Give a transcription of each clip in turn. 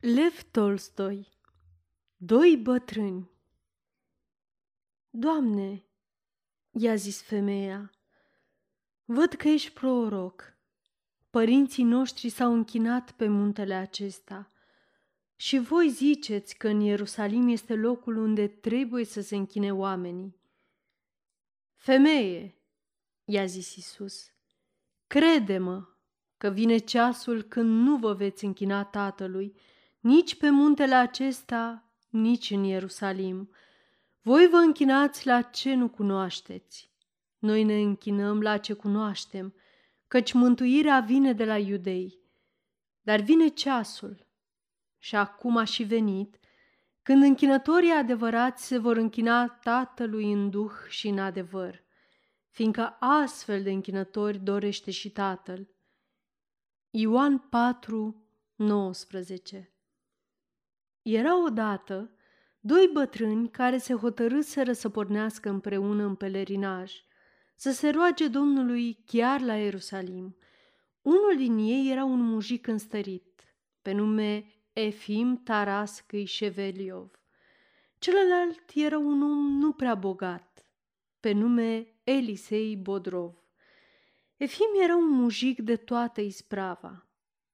Lev Tolstoi Doi bătrâni Doamne, i-a zis femeia, văd că ești proroc. Părinții noștri s-au închinat pe muntele acesta și voi ziceți că în Ierusalim este locul unde trebuie să se închine oamenii. Femeie, i-a zis Isus, crede-mă că vine ceasul când nu vă veți închina Tatălui, nici pe muntele acesta, nici în Ierusalim. Voi vă închinați la ce nu cunoașteți. Noi ne închinăm la ce cunoaștem, căci mântuirea vine de la iudei. Dar vine ceasul, și acum a și venit, când închinătorii adevărați se vor închina Tatălui în duh și în adevăr, fiindcă astfel de închinători dorește și Tatăl. Ioan 4, 19 era odată doi bătrâni care se hotărâseră să pornească împreună în pelerinaj, să se roage Domnului chiar la Ierusalim. Unul din ei era un mujic înstărit, pe nume Efim Taras Șeveliov. Celălalt era un om nu prea bogat, pe nume Elisei Bodrov. Efim era un mujic de toată isprava.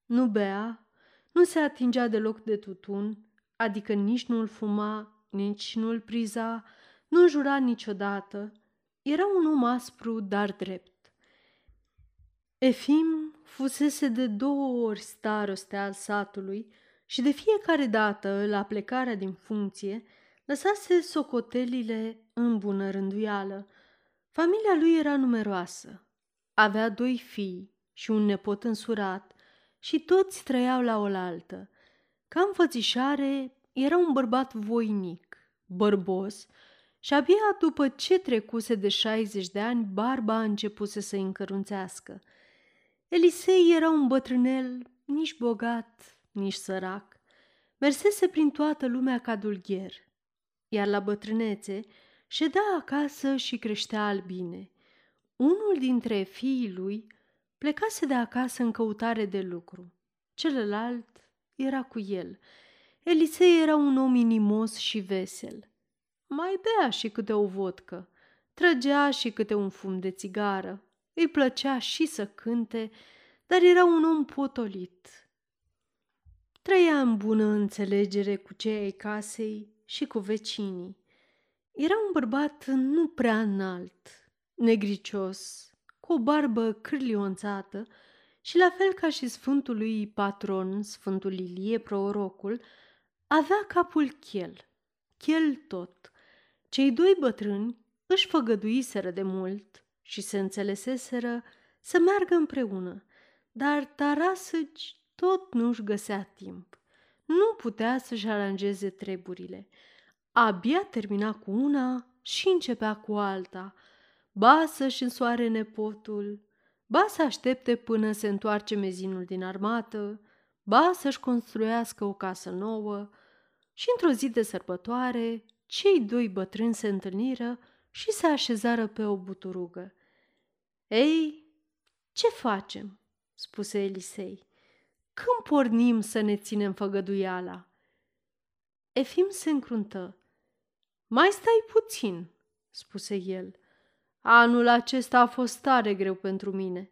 Nu bea, nu se atingea deloc de tutun, adică nici nu-l fuma, nici nu-l priza, nu jura niciodată. Era un om aspru, dar drept. Efim fusese de două ori staroste al satului și de fiecare dată, la plecarea din funcție, lăsase socotelile în bună rânduială. Familia lui era numeroasă. Avea doi fii și un nepot însurat și toți trăiau la oaltă – ca înfățișare era un bărbat voinic, bărbos, și abia după ce trecuse de 60 de ani, barba începuse să încărunțească. Elisei era un bătrânel nici bogat, nici sărac. Mersese prin toată lumea ca dulgher, iar la bătrânețe ședea acasă și creștea albine. Unul dintre fiii lui plecase de acasă în căutare de lucru. Celălalt era cu el. Elisei era un om inimos și vesel. Mai bea și câte o vodcă, trăgea și câte un fum de țigară, îi plăcea și să cânte, dar era un om potolit. Trăia în bună înțelegere cu cei ai casei și cu vecinii. Era un bărbat nu prea înalt, negricios, cu o barbă cârlionțată și la fel ca și sfântul lui patron, sfântul Ilie, prorocul, avea capul chel, chel tot. Cei doi bătrâni își făgăduiseră de mult și se înțeleseseră să meargă împreună, dar Tarasăci tot nu-și găsea timp. Nu putea să-și aranjeze treburile. Abia termina cu una și începea cu alta. Ba să-și însoare nepotul, ba să aștepte până se întoarce mezinul din armată, ba să-și construiască o casă nouă și într-o zi de sărbătoare, cei doi bătrâni se întâlniră și se așezară pe o buturugă. Ei, ce facem?" spuse Elisei. Când pornim să ne ținem făgăduiala?" Efim se încruntă. Mai stai puțin," spuse el. Anul acesta a fost tare greu pentru mine.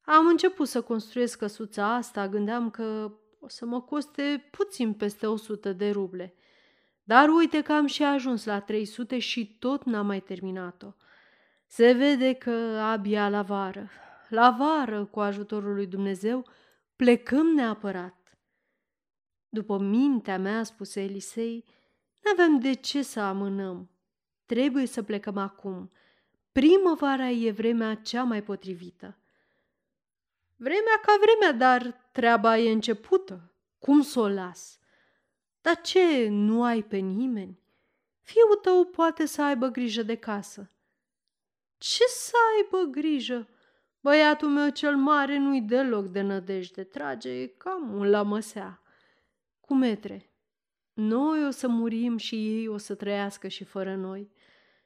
Am început să construiesc căsuța asta, gândeam că o să mă coste puțin peste 100 de ruble. Dar uite că am și ajuns la 300 și tot n-am mai terminat-o. Se vede că abia la vară, la vară, cu ajutorul lui Dumnezeu, plecăm neapărat. După mintea mea, spuse Elisei, n-avem de ce să amânăm. Trebuie să plecăm acum – Primăvara e vremea cea mai potrivită. Vremea ca vremea, dar treaba e începută. Cum să o las? Dar ce, nu ai pe nimeni? Fiul tău poate să aibă grijă de casă. Ce să aibă grijă? Băiatul meu cel mare nu-i deloc de nădejde, trage cam un la măsea. Cu metre, noi o să murim și ei o să trăiască și fără noi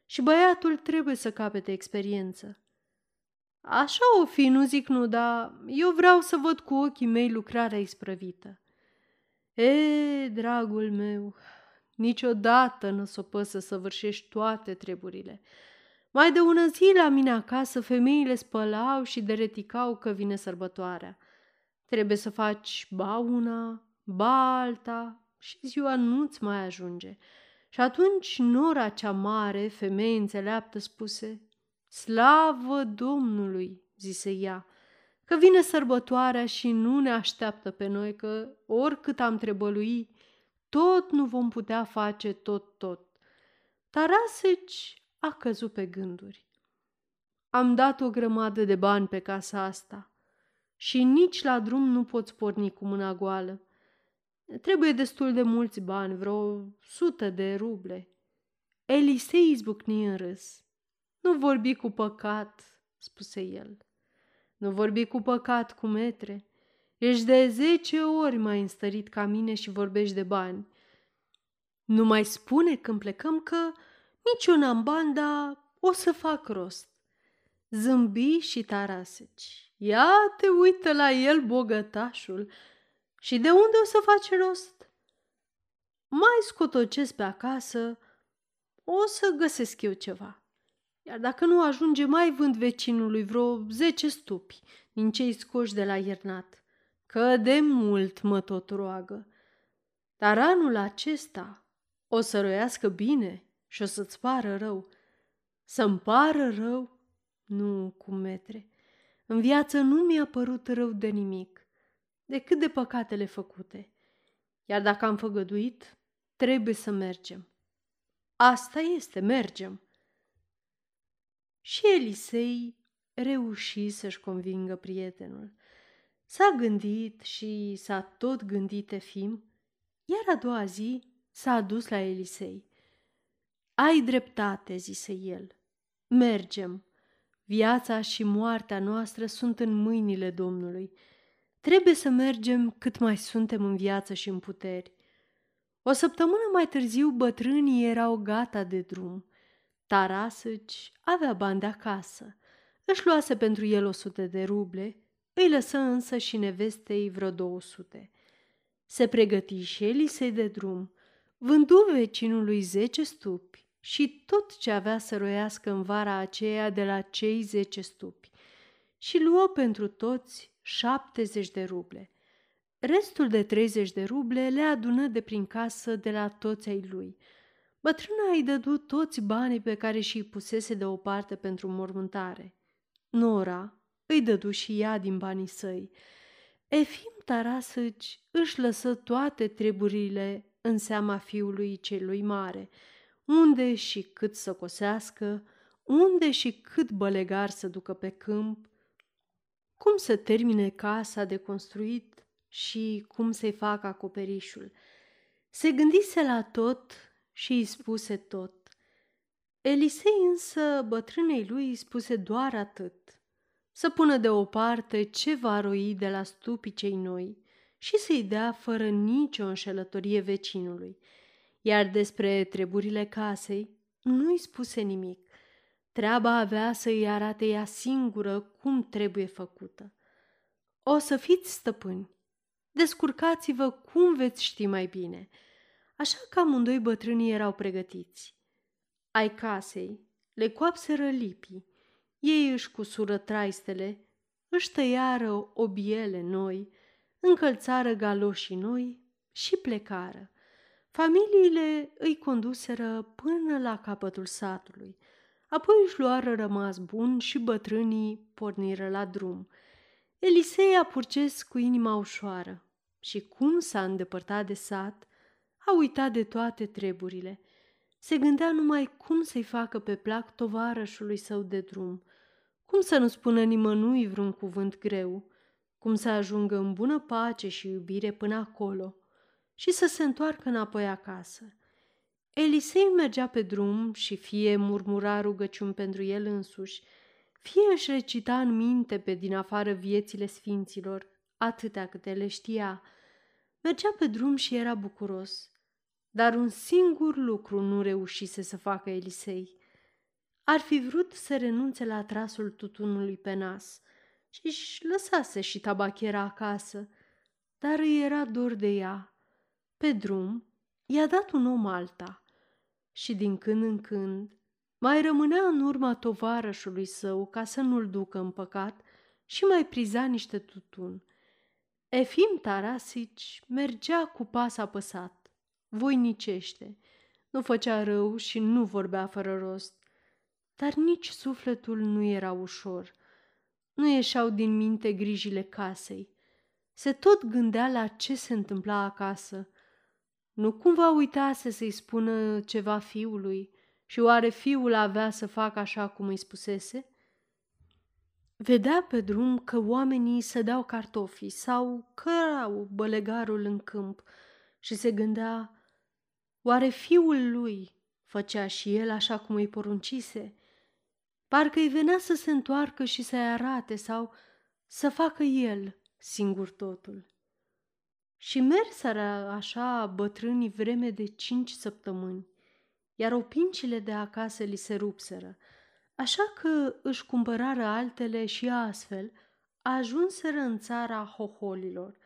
și băiatul trebuie să capete experiență. Așa o fi, nu zic nu, dar eu vreau să văd cu ochii mei lucrarea isprăvită. E, dragul meu, niciodată nu s-o să să săvârșești toate treburile. Mai de ună zi la mine acasă femeile spălau și dereticau că vine sărbătoarea. Trebuie să faci ba una, ba alta și ziua nu-ți mai ajunge. Și atunci nora cea mare, femeie înțeleaptă, spuse, Slavă Domnului, zise ea, că vine sărbătoarea și nu ne așteaptă pe noi, că oricât am trebălui, tot nu vom putea face tot-tot. Taraseci a căzut pe gânduri. Am dat o grămadă de bani pe casa asta și nici la drum nu poți porni cu mâna goală. Trebuie destul de mulți bani, vreo sută de ruble. Elisei izbucni în râs. Nu vorbi cu păcat, spuse el. Nu vorbi cu păcat, cu metre. Ești de zece ori mai înstărit ca mine și vorbești de bani. Nu mai spune când plecăm că nici eu n-am bani, dar o să fac rost. Zâmbi și taraseci. Ia te uită la el, bogătașul. Și de unde o să faci rost? Mai scotocesc pe acasă, o să găsesc eu ceva. Iar dacă nu ajunge, mai vând vecinului vreo zece stupi din cei scoși de la iernat, că de mult mă tot roagă. Dar anul acesta o să roiască bine și o să-ți pară rău. Să-mi pară rău? Nu, cu metre. În viață nu mi-a părut rău de nimic, decât de păcatele făcute. Iar dacă am făgăduit, trebuie să mergem. Asta este, mergem. Și Elisei reuși să-și convingă prietenul. S-a gândit și s-a tot gândit Efim, iar a doua zi s-a dus la Elisei. Ai dreptate, zise el. Mergem. Viața și moartea noastră sunt în mâinile Domnului. Trebuie să mergem cât mai suntem în viață și în puteri. O săptămână mai târziu bătrânii erau gata de drum. Tarasăci avea bani de acasă. Își luase pentru el o sută de ruble, îi lăsă însă și nevestei vreo două sute. Se pregăti și Elisei de drum, vându vecinului zece stupi și tot ce avea să roiască în vara aceea de la cei zece stupi și luă pentru toți șaptezeci de ruble. Restul de treizeci de ruble le adună de prin casă de la toți ai lui – Bătrâna îi dădu toți banii pe care și-i pusese deoparte pentru mormântare. Nora îi dădu și ea din banii săi. Efim Tarasăci își lăsă toate treburile în seama fiului celui mare, unde și cât să cosească, unde și cât bălegar să ducă pe câmp, cum să termine casa de construit și cum să-i facă acoperișul. Se gândise la tot și îi spuse tot. Elisei însă bătrânei lui îi spuse doar atât, să pună deoparte ce va roi de la stupii cei noi și să-i dea fără nicio înșelătorie vecinului, iar despre treburile casei nu îi spuse nimic. Treaba avea să îi arate ea singură cum trebuie făcută. O să fiți stăpâni. Descurcați-vă cum veți ști mai bine – așa că amândoi bătrânii erau pregătiți. Ai casei le coapseră lipii, ei își cusură traistele, își tăiară obiele noi, încălțară galoșii noi și plecară. Familiile îi conduseră până la capătul satului, apoi își luară rămas bun și bătrânii porniră la drum. Elisei a purces cu inima ușoară și cum s-a îndepărtat de sat, a uitat de toate treburile. Se gândea numai cum să-i facă pe plac tovarășului său de drum, cum să nu spună nimănui vreun cuvânt greu, cum să ajungă în bună pace și iubire până acolo și să se întoarcă înapoi acasă. Elisei mergea pe drum și fie murmura rugăciuni pentru el însuși, fie își recita în minte pe din afară viețile sfinților, atâtea câte le știa. Mergea pe drum și era bucuros. Dar un singur lucru nu reușise să facă Elisei. Ar fi vrut să renunțe la trasul tutunului pe nas și își lăsase și tabachera acasă, dar îi era dor de ea pe drum, i-a dat un om alta și din când în când mai rămânea în urma tovarășului său ca să nu-l ducă în păcat și mai priza niște tutun. Efim Tarasici mergea cu pas apăsat, voinicește, nu făcea rău și nu vorbea fără rost, dar nici sufletul nu era ușor. Nu ieșeau din minte grijile casei. Se tot gândea la ce se întâmpla acasă. Nu cumva uitase să-i spună ceva fiului și oare fiul avea să facă așa cum îi spusese? Vedea pe drum că oamenii se dau cartofii sau cărau bălegarul în câmp și se gândea, oare fiul lui făcea și el așa cum îi poruncise? Parcă îi venea să se întoarcă și să-i arate sau să facă el singur totul. Și merseră așa bătrânii vreme de cinci săptămâni, iar opincile de acasă li se rupseră, așa că își cumpărară altele și astfel ajunseră în țara hoholilor.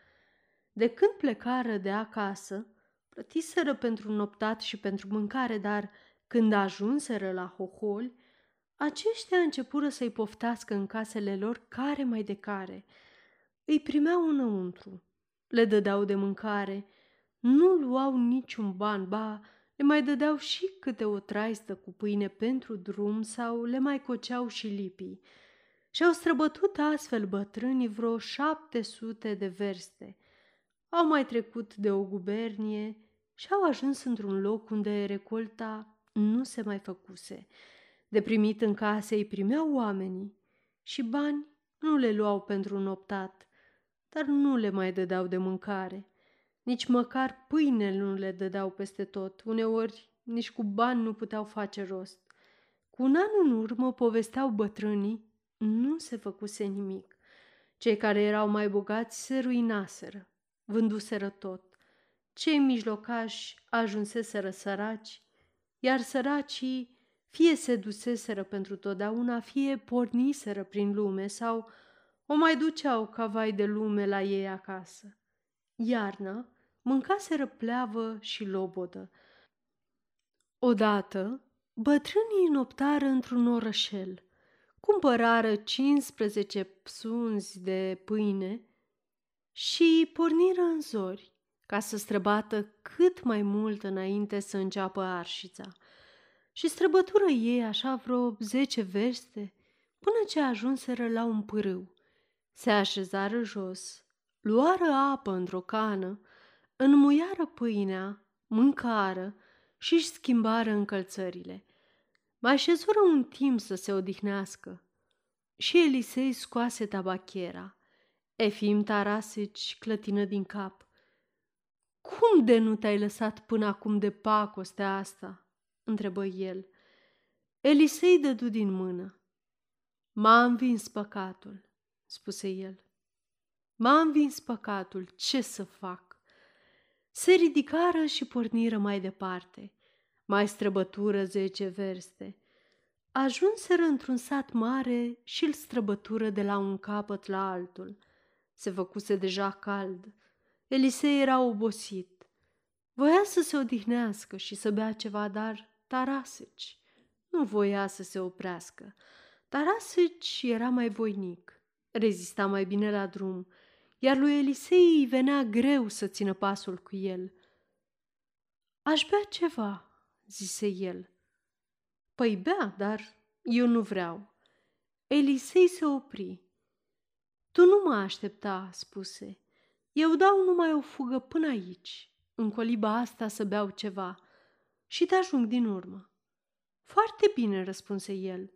De când plecară de acasă, plătiseră pentru noptat și pentru mâncare, dar când ajunseră la hoholi, aceștia începură să-i poftească în casele lor care mai de care. Îi primeau înăuntru, le dădeau de mâncare, nu luau niciun ban, ba, le mai dădeau și câte o traistă cu pâine pentru drum sau le mai coceau și lipii. Și-au străbătut astfel bătrânii vreo șapte sute de verste. Au mai trecut de o gubernie și au ajuns într-un loc unde recolta nu se mai făcuse. De primit în case îi primeau oamenii și bani nu le luau pentru un optat, dar nu le mai dădeau de mâncare. Nici măcar pâine nu le dădeau peste tot, uneori nici cu bani nu puteau face rost. Cu un an în urmă povesteau bătrânii, nu se făcuse nimic. Cei care erau mai bogați se ruinaseră, vânduseră tot. Cei mijlocași ajunseseră săraci, iar săracii fie se duseseră pentru totdeauna, fie porniseră prin lume sau o mai duceau ca vai de lume la ei acasă. Iarna mâncaseră pleavă și lobodă. Odată, bătrânii înoptară într-un orășel, cumpărară 15 psunzi de pâine și porniră în zori ca să străbată cât mai mult înainte să înceapă arșița – și străbătură ei așa vreo zece verste până ce ajunseră la un pârâu. Se așezară jos, luară apă într-o cană, înmuiară pâinea, mâncară și își schimbară încălțările. Mai șezură un timp să se odihnească și Elisei scoase tabachiera. Efim Tarasici clătină din cap. Cum de nu te-ai lăsat până acum de pacostea asta?" întrebă el. Elisei dădu din mână. M-a învins păcatul, spuse el. M-a învins păcatul, ce să fac? Se ridicară și porniră mai departe. Mai străbătură zece verste. Ajunseră într-un sat mare și îl străbătură de la un capăt la altul. Se făcuse deja cald. Elisei era obosit. Voia să se odihnească și să bea ceva, dar Tarasici nu voia să se oprească. Tarasici era mai voinic, rezista mai bine la drum, iar lui Elisei îi venea greu să țină pasul cu el. Aș bea ceva, zise el. Păi bea, dar eu nu vreau. Elisei se opri. Tu nu mă aștepta, spuse. Eu dau numai o fugă până aici, în coliba asta să beau ceva și te ajung din urmă. Foarte bine, răspunse el.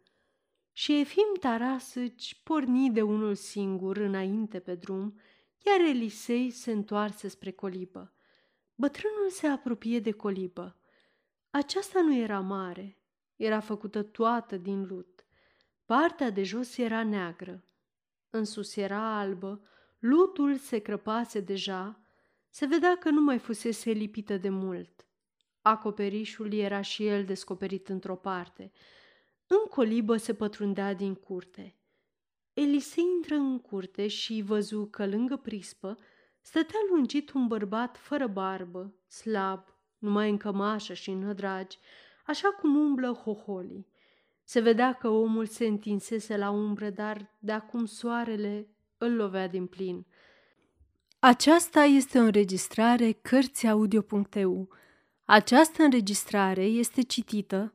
Și Efim Tarasăci porni de unul singur înainte pe drum, iar Elisei se întoarse spre colibă. Bătrânul se apropie de colibă. Aceasta nu era mare, era făcută toată din lut. Partea de jos era neagră, în sus era albă, lutul se crăpase deja, se vedea că nu mai fusese lipită de mult. Acoperișul era și el descoperit într-o parte. În colibă se pătrundea din curte. Elisei intră în curte și văzu că lângă prispă stătea lungit un bărbat fără barbă, slab, numai în cămașă și în hădragi, așa cum umblă hoholii. Se vedea că omul se întinsese la umbră, dar de acum soarele îl lovea din plin. Aceasta este o înregistrare Cărțiaudio.eu. Această înregistrare este citită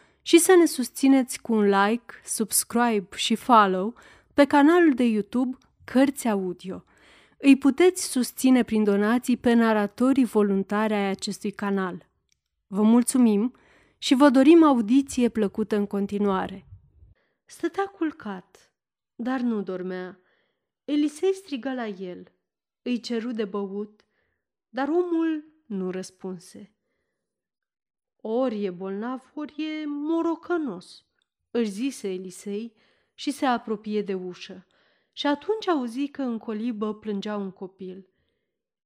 și să ne susțineți cu un like, subscribe și follow pe canalul de YouTube Cărți Audio. Îi puteți susține prin donații pe naratorii voluntari ai acestui canal. Vă mulțumim și vă dorim audiție plăcută în continuare. Stătea culcat, dar nu dormea. Elisei strigă la el, îi ceru de băut, dar omul nu răspunse. Ori e bolnav, ori e morocănos, își zise Elisei și se apropie de ușă. Și atunci auzi că în colibă plângea un copil.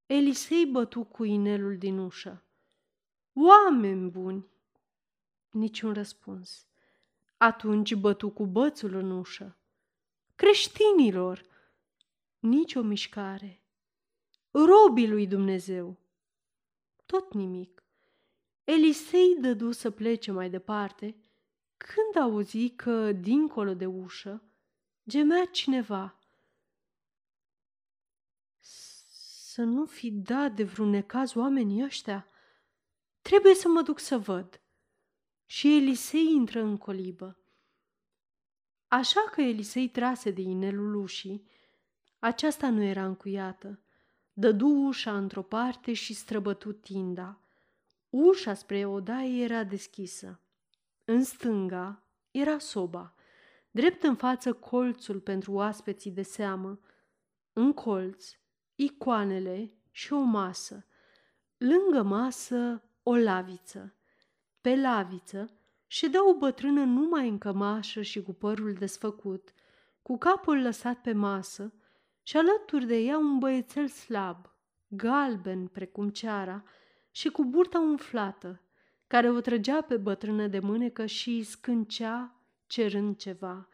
Elisei bătu cu inelul din ușă. Oameni buni! Niciun răspuns. Atunci bătu cu bățul în ușă. Creștinilor! Nici o mișcare. Robii lui Dumnezeu! Tot nimic. Elisei dădu să plece mai departe, când auzi că, dincolo de ușă, gemea cineva. Să nu fi dat de vreun necaz oamenii ăștia. Trebuie să mă duc să văd. Și Elisei intră în colibă. Așa că Elisei trase de inelul ușii, aceasta nu era încuiată. Dădu ușa într-o parte și străbătu tinda. Ușa spre odaie era deschisă. În stânga era soba, drept în față colțul pentru oaspeții de seamă, în colț icoanele și o masă, lângă masă o laviță. Pe laviță ședea o bătrână numai în cămașă și cu părul desfăcut, cu capul lăsat pe masă și alături de ea un băiețel slab, galben precum ceara și cu burta umflată, care o trăgea pe bătrână de mânecă și îi scâncea cerând ceva.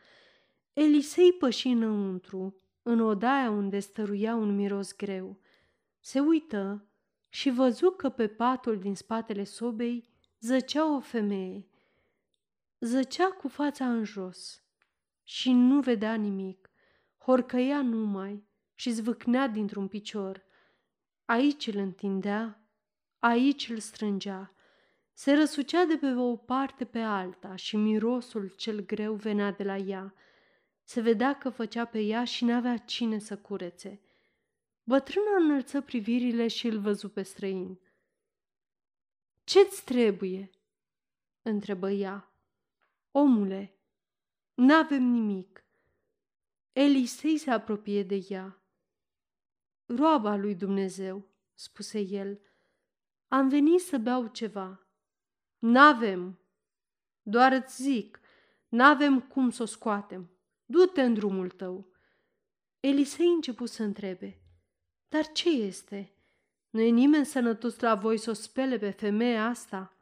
Elisei păși înăuntru, în odaia unde stăruia un miros greu. Se uită și văzu că pe patul din spatele sobei zăcea o femeie. Zăcea cu fața în jos și nu vedea nimic. Horcăia numai și zvâcnea dintr-un picior. Aici îl întindea, aici îl strângea. Se răsucea de pe o parte pe alta și mirosul cel greu venea de la ea. Se vedea că făcea pe ea și n-avea cine să curețe. Bătrâna înălță privirile și îl văzu pe străin. Ce-ți trebuie?" întrebă ea. Omule, n-avem nimic. Elisei se apropie de ea. Roaba lui Dumnezeu, spuse el. Am venit să beau ceva. N-avem. Doar îți zic, n-avem cum să o scoatem. Du-te în drumul tău. Elisei început să întrebe. Dar ce este? Nu e nimeni sănătos la voi să o spele pe femeia asta?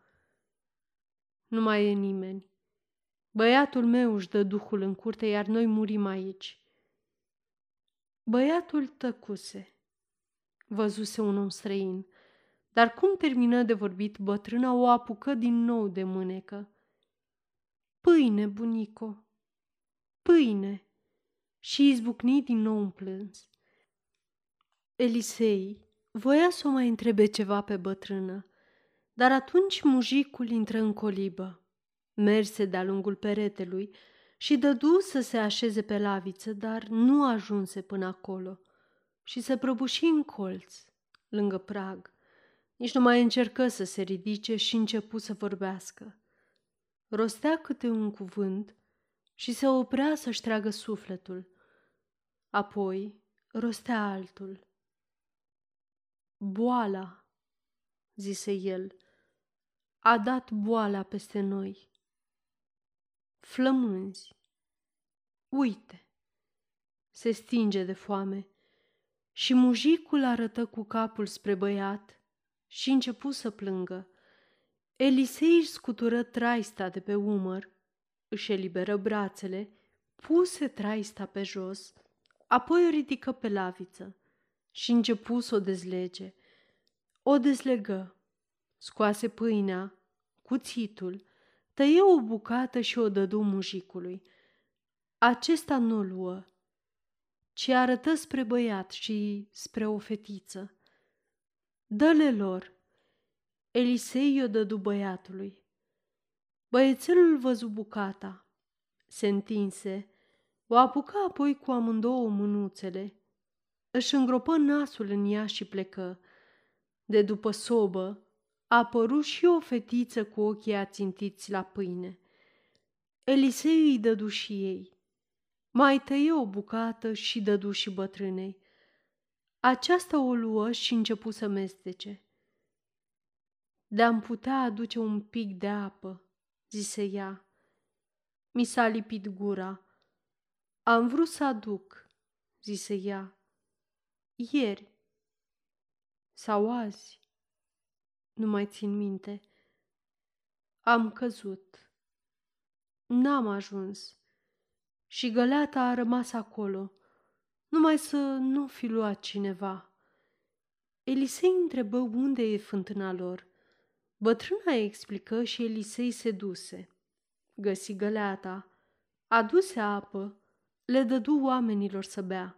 Nu mai e nimeni. Băiatul meu își dă duhul în curte, iar noi murim aici. Băiatul tăcuse. Văzuse un om străin, dar cum termină de vorbit, bătrâna o apucă din nou de mânecă. Pâine, bunico, pâine! Și izbucni din nou un plâns. Elisei voia să o mai întrebe ceva pe bătrână, dar atunci mujicul intră în colibă. Merse de-a lungul peretelui și dădu să se așeze pe laviță, dar nu ajunse până acolo și se prăbuși în colț, lângă prag. Nici nu mai încercă să se ridice și începu să vorbească. Rostea câte un cuvânt și se oprea să-și tragă sufletul. Apoi rostea altul. Boala, zise el. A dat boala peste noi. Flămânzi. Uite. Se stinge de foame. Și mujicul arătă cu capul spre băiat și începu să plângă. Elisei își scutură traista de pe umăr, își eliberă brațele, puse traista pe jos, apoi o ridică pe laviță și începu să o dezlege. O dezlegă, scoase pâinea, cuțitul, tăie o bucată și o dădu mujicului. Acesta nu o luă, ci arătă spre băiat și spre o fetiță. Dă-le lor. Elisei i-o dădu băiatului. Băiețelul văzu bucata, se întinse, o apucă apoi cu amândouă mânuțele, își îngropă nasul în ea și plecă. De după sobă a apărut și o fetiță cu ochii ațintiți la pâine. Elisei îi dădu și ei. Mai tăie o bucată și dădu și bătrânei. Aceasta o luă și începu să mestece. De-am putea aduce un pic de apă, zise ea. Mi s-a lipit gura. Am vrut să aduc, zise ea. Ieri. Sau azi. Nu mai țin minte. Am căzut. N-am ajuns. Și găleata a rămas acolo, numai să nu fi luat cineva. Elisei întrebă unde e fântâna lor. Bătrâna explică și Elisei se duse. Găsi găleata, aduse apă, le dădu oamenilor să bea.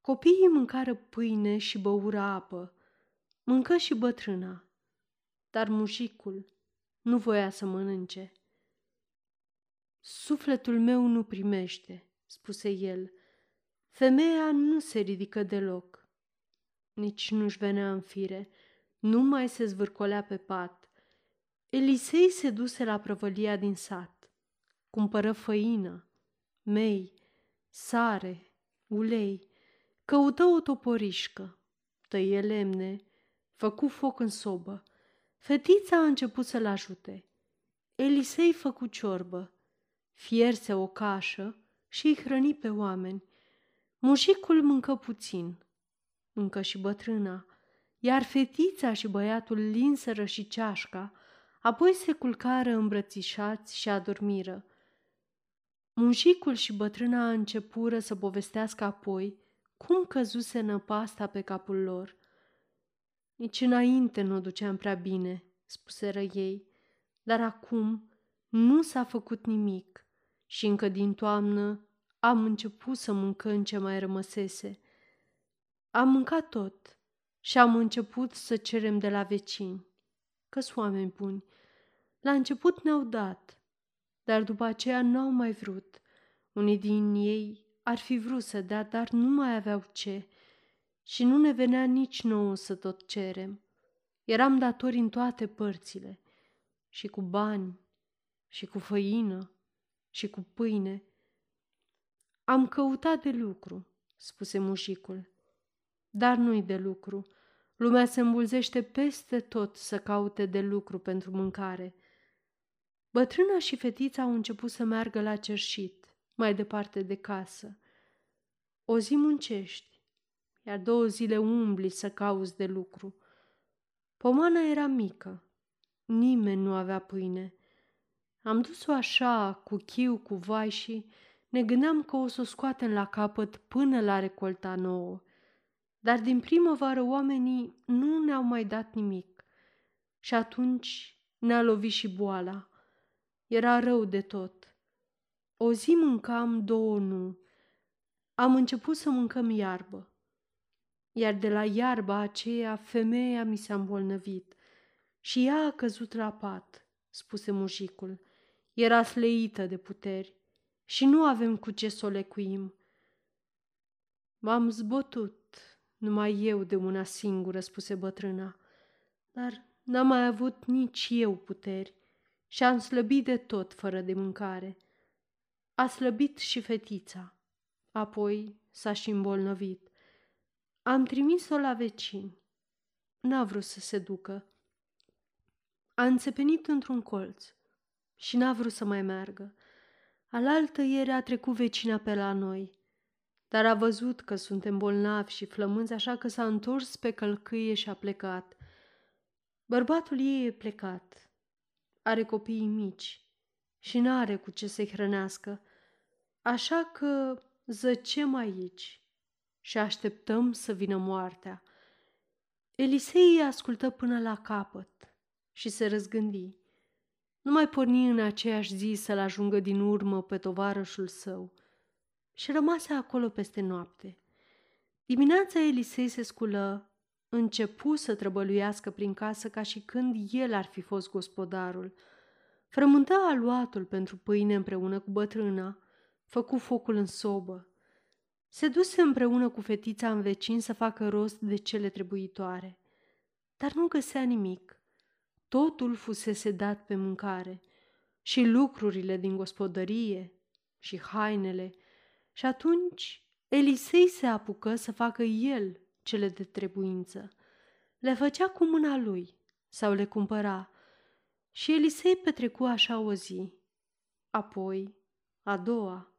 Copiii mâncară pâine și băură apă. Mâncă și bătrâna. Dar mușicul nu voia să mănânce. Sufletul meu nu primește, spuse el. Femeia nu se ridică deloc. Nici nu-și venea în fire, nu mai se zvârcolea pe pat. Elisei se duse la prăvălia din sat. Cumpără făină, mei, sare, ulei, căută o toporișcă, tăie lemne, făcu foc în sobă. Fetița a început să-l ajute. Elisei făcu ciorbă, fierse o cașă și îi hrăni pe oameni. Mușicul mâncă puțin, încă și bătrâna, iar fetița și băiatul linseră și ceașca, apoi se culcară îmbrățișați și adormiră. Mușicul și bătrâna începură să povestească apoi cum căzuse năpasta pe capul lor. Nici înainte nu o duceam prea bine, spuseră ei, dar acum nu s-a făcut nimic și încă din toamnă am început să mâncăm ce mai rămăsese. Am mâncat tot și am început să cerem de la vecini, că sunt oameni buni. La început ne-au dat, dar după aceea n-au mai vrut. Unii din ei ar fi vrut să dea, dar nu mai aveau ce și nu ne venea nici nouă să tot cerem. Eram datori în toate părțile, și cu bani, și cu făină, și cu pâine. Am căutat de lucru, spuse mușicul, dar nu-i de lucru. Lumea se îmbulzește peste tot să caute de lucru pentru mâncare. Bătrâna și fetița au început să meargă la cerșit, mai departe de casă. O zi muncești, iar două zile umbli să cauți de lucru. Pomana era mică, nimeni nu avea pâine. Am dus-o așa, cu chiu, cu vai și ne gândeam că o să o scoatem la capăt până la recolta nouă. Dar din primăvară oamenii nu ne-au mai dat nimic. Și atunci ne-a lovit și boala. Era rău de tot. O zi mâncam, două nu. Am început să mâncăm iarbă. Iar de la iarba aceea femeia mi s-a îmbolnăvit și ea a căzut la pat, spuse mujicul. Era sleită de puteri și nu avem cu ce să o lecuim. M-am zbătut, numai eu de una singură, spuse bătrâna, dar n-am mai avut nici eu puteri și am slăbit de tot fără de mâncare. A slăbit și fetița, apoi s-a și îmbolnăvit. Am trimis-o la vecini. N-a vrut să se ducă. a înțepenit într-un colț și n-a vrut să mai meargă. Alaltă ieri a trecut vecina pe la noi, dar a văzut că suntem bolnavi și flămânți, așa că s-a întors pe călcâie și a plecat. Bărbatul ei e plecat. Are copiii mici și n-are cu ce să-i hrănească, așa că zăcem aici și așteptăm să vină moartea. Elisei ascultă până la capăt și se răzgândi. Nu mai porni în aceeași zi să-l ajungă din urmă pe tovarășul său și rămase acolo peste noapte. Dimineața Elisei se sculă, începu să trăbăluiască prin casă ca și când el ar fi fost gospodarul. Frământă aluatul pentru pâine împreună cu bătrâna, făcu focul în sobă. Se duse împreună cu fetița în vecin să facă rost de cele trebuitoare, dar nu găsea nimic. Totul fusese dat pe mâncare. Și lucrurile din gospodărie și hainele. Și atunci Elisei se apucă să facă el cele de trebuință. Le făcea cu mâna lui sau le cumpăra. Și Elisei petrecu așa o zi, apoi a doua,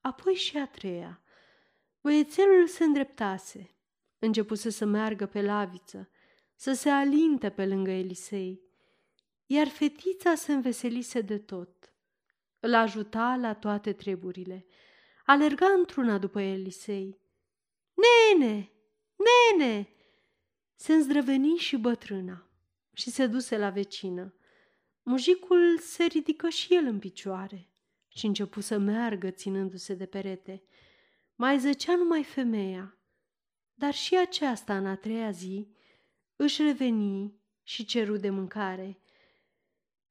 apoi și a treia. Băiețelul se îndreptase, începuse să meargă pe laviță, să se alinte pe lângă Elisei, iar fetița se înveselise de tot. Îl ajuta la toate treburile. Alerga într-una după Elisei. Nene! Nene! Se îndrăveni și bătrâna și se duse la vecină. Mujicul se ridică și el în picioare și începu să meargă ținându-se de perete. Mai zăcea numai femeia, dar și aceasta în a treia zi își reveni și ceru de mâncare.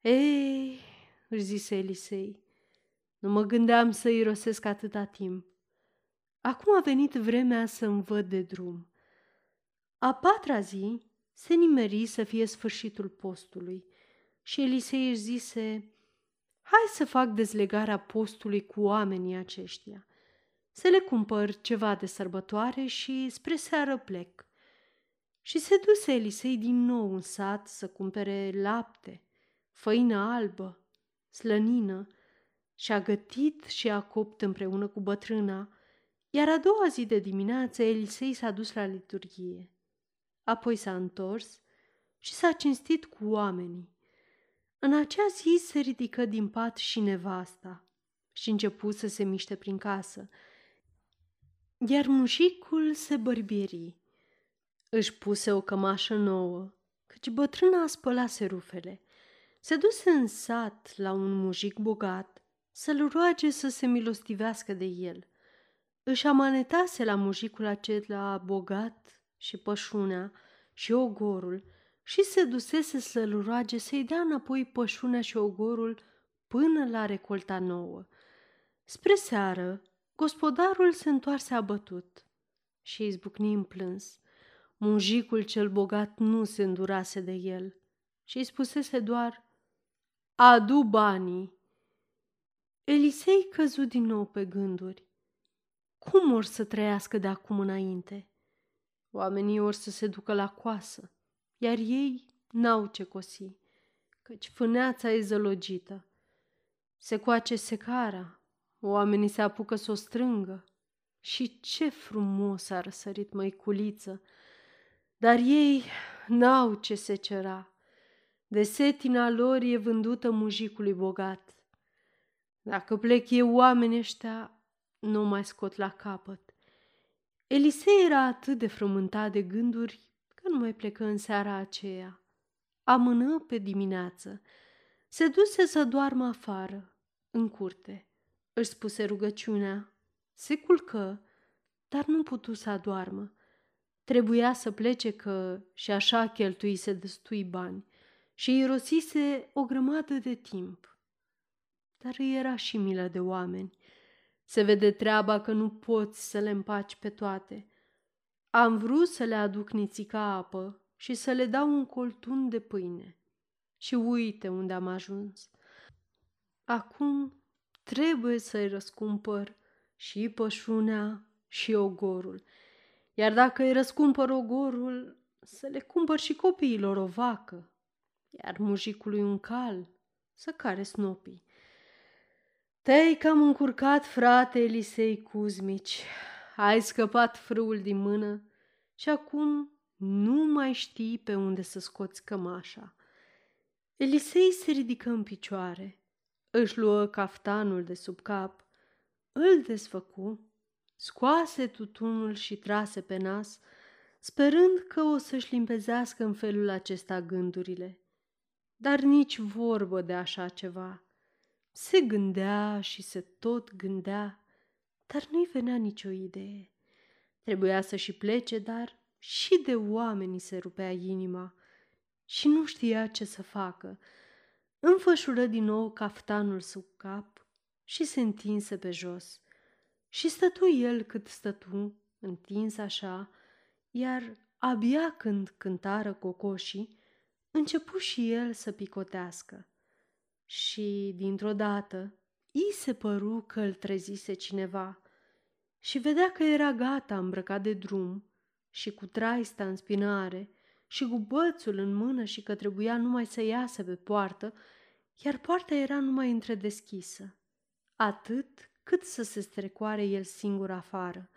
Ei, își zise Elisei, nu mă gândeam să irosesc atâta timp. Acum a venit vremea să-mi văd de drum. A patra zi se nimeri să fie sfârșitul postului și Elisei își zise, hai să fac dezlegarea postului cu oamenii aceștia. Să le cumpăr ceva de sărbătoare și spre seară plec. Și se duse Elisei din nou în sat să cumpere lapte, făină albă, slănină și a gătit și a copt împreună cu bătrâna, iar a doua zi de dimineață Elisei s-a dus la liturghie. Apoi s-a întors și s-a cinstit cu oamenii. În acea zi se ridică din pat și nevasta și începu să se miște prin casă, iar mușicul se bărbieri. Își puse o cămașă nouă, căci bătrâna spălase rufele. Se duse în sat la un mujic bogat să-l roage să se milostivească de el. Își amanetase la mujicul acela bogat și pășunea și ogorul și se dusese să-l roage să-i dea înapoi pășunea și ogorul până la recolta nouă. Spre seară, gospodarul se întoarse abătut și izbucni în plâns. Mujicul cel bogat nu se îndurase de el și îi spusese doar, Adu banii! Elisei căzu din nou pe gânduri. Cum or să trăiască de acum înainte? Oamenii or să se ducă la coasă, iar ei n-au ce cosi, căci fâneața e zălogită. Se coace secara, oamenii se apucă să o strângă. Și ce frumos a răsărit măiculiță! Dar ei n-au ce se cera. De setina lor e vândută mujicului bogat. Dacă plec eu, oamenii ăștia nu mai scot la capăt. Elisei era atât de frământat de gânduri că nu mai plecă în seara aceea. Amână pe dimineață. Se duse să doarmă afară, în curte. Își spuse rugăciunea. Se culcă, dar nu putu să adoarmă. Trebuia să plece că și așa cheltuise destui bani și irosise o grămadă de timp. Dar îi era și milă de oameni. Se vede treaba că nu poți să le împaci pe toate. Am vrut să le aduc nițica apă și să le dau un coltun de pâine. Și uite unde am ajuns. Acum trebuie să-i răscumpăr și pășunea și ogorul. Iar dacă îi răscumpăr ogorul, să le cumpăr și copiilor o vacă iar mujicului un cal să care snopii. Te-ai cam încurcat, frate Elisei Cuzmici. Ai scăpat frâul din mână și acum nu mai știi pe unde să scoți cămașa. Elisei se ridică în picioare, își luă caftanul de sub cap, îl desfăcu, scoase tutunul și trase pe nas, sperând că o să-și limpezească în felul acesta gândurile. Dar nici vorbă de așa ceva. Se gândea și se tot gândea, dar nu-i venea nicio idee. Trebuia să și plece, dar și de oamenii se rupea inima și nu știa ce să facă. Înfășură din nou caftanul sub cap și se întinse pe jos. Și stătu el cât stătu, întins așa, iar abia când cântară cocoșii, începu și el să picotească. Și, dintr-o dată, i se păru că îl trezise cineva și vedea că era gata îmbrăcat de drum și cu traista în spinare și cu bățul în mână și că trebuia numai să iasă pe poartă, iar poarta era numai întredeschisă, atât cât să se strecoare el singur afară.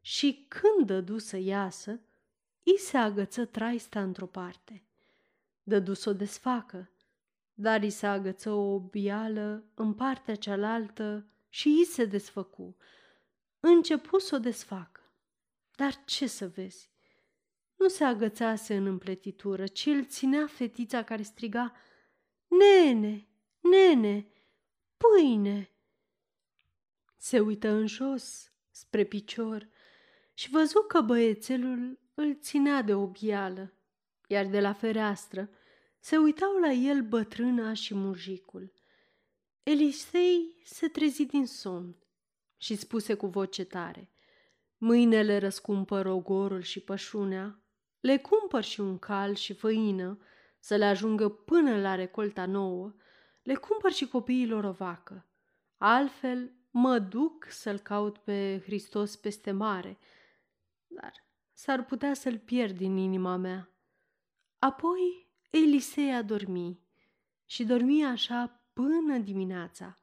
Și când dădu să iasă, i se agăță traista într-o parte. Dădu să o desfacă, dar i se agăță o bială în partea cealaltă și i se desfăcu. Începu să o desfacă. Dar ce să vezi? Nu se agățase în împletitură, ci îl ținea fetița care striga Nene, nene, pâine! Se uită în jos, spre picior, și văzu că băiețelul îl ținea de o bială, iar de la fereastră se uitau la el bătrâna și mujicul. Elisei se trezi din somn și spuse cu voce tare, Mâinele răscumpăr ogorul și pășunea, le cumpăr și un cal și făină, să le ajungă până la recolta nouă, le cumpăr și copiilor o vacă. Altfel mă duc să-l caut pe Hristos peste mare, dar s-ar putea să-l pierd din inima mea. Apoi Elisei a dormi și dormi așa până dimineața.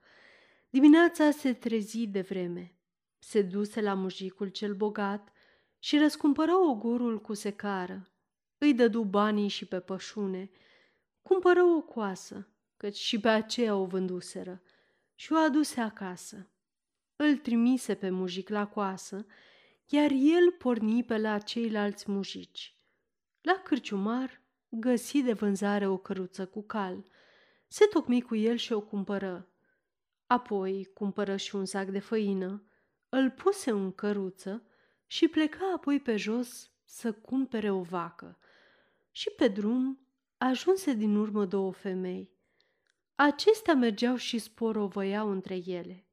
Dimineața se trezi de vreme. Se duse la mujicul cel bogat și răscumpără ogorul cu secară. Îi dădu banii și pe pășune. Cumpără o coasă, căci și pe aceea o vânduseră, și o aduse acasă. Îl trimise pe mujic la coasă, iar el porni pe la ceilalți mujici. La cârciumar găsi de vânzare o căruță cu cal. Se tocmi cu el și o cumpără. Apoi cumpără și un sac de făină, îl puse în căruță și pleca apoi pe jos să cumpere o vacă. Și pe drum ajunse din urmă două femei. Acestea mergeau și sporovăiau între ele.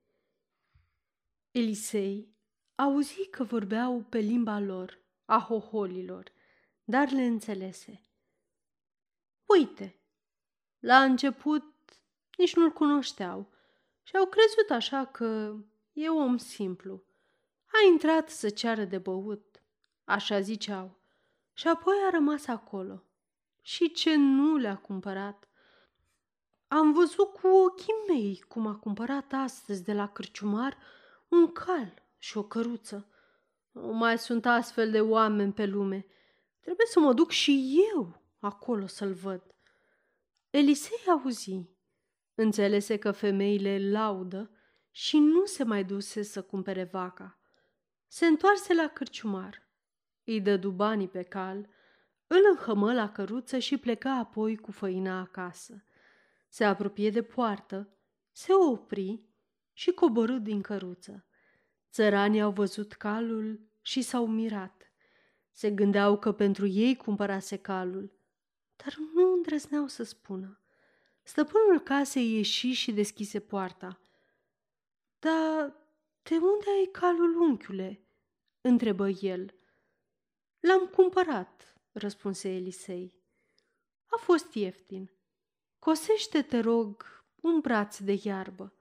Elisei auzi că vorbeau pe limba lor, a hoholilor, dar le înțelese. Uite, la început nici nu-l cunoșteau și au crezut așa că e om simplu. A intrat să ceară de băut, așa ziceau, și apoi a rămas acolo. Și ce nu le-a cumpărat? Am văzut cu ochii mei cum a cumpărat astăzi de la cârciumar un cal și o căruță. Nu mai sunt astfel de oameni pe lume. Trebuie să mă duc și eu acolo să-l văd. Elisei auzi. Înțelese că femeile laudă și nu se mai duse să cumpere vaca. Se întoarse la cârciumar, îi dădu banii pe cal, îl înhămă la căruță și pleca apoi cu făina acasă. Se apropie de poartă, se opri și coborâ din căruță. Țăranii au văzut calul și s-au mirat. Se gândeau că pentru ei cumpărase calul, dar nu îndrăzneau să spună. Stăpânul casei ieși și deschise poarta. Dar de unde ai calul, unchiule?" întrebă el. L-am cumpărat," răspunse Elisei. A fost ieftin. Cosește, te rog, un braț de iarbă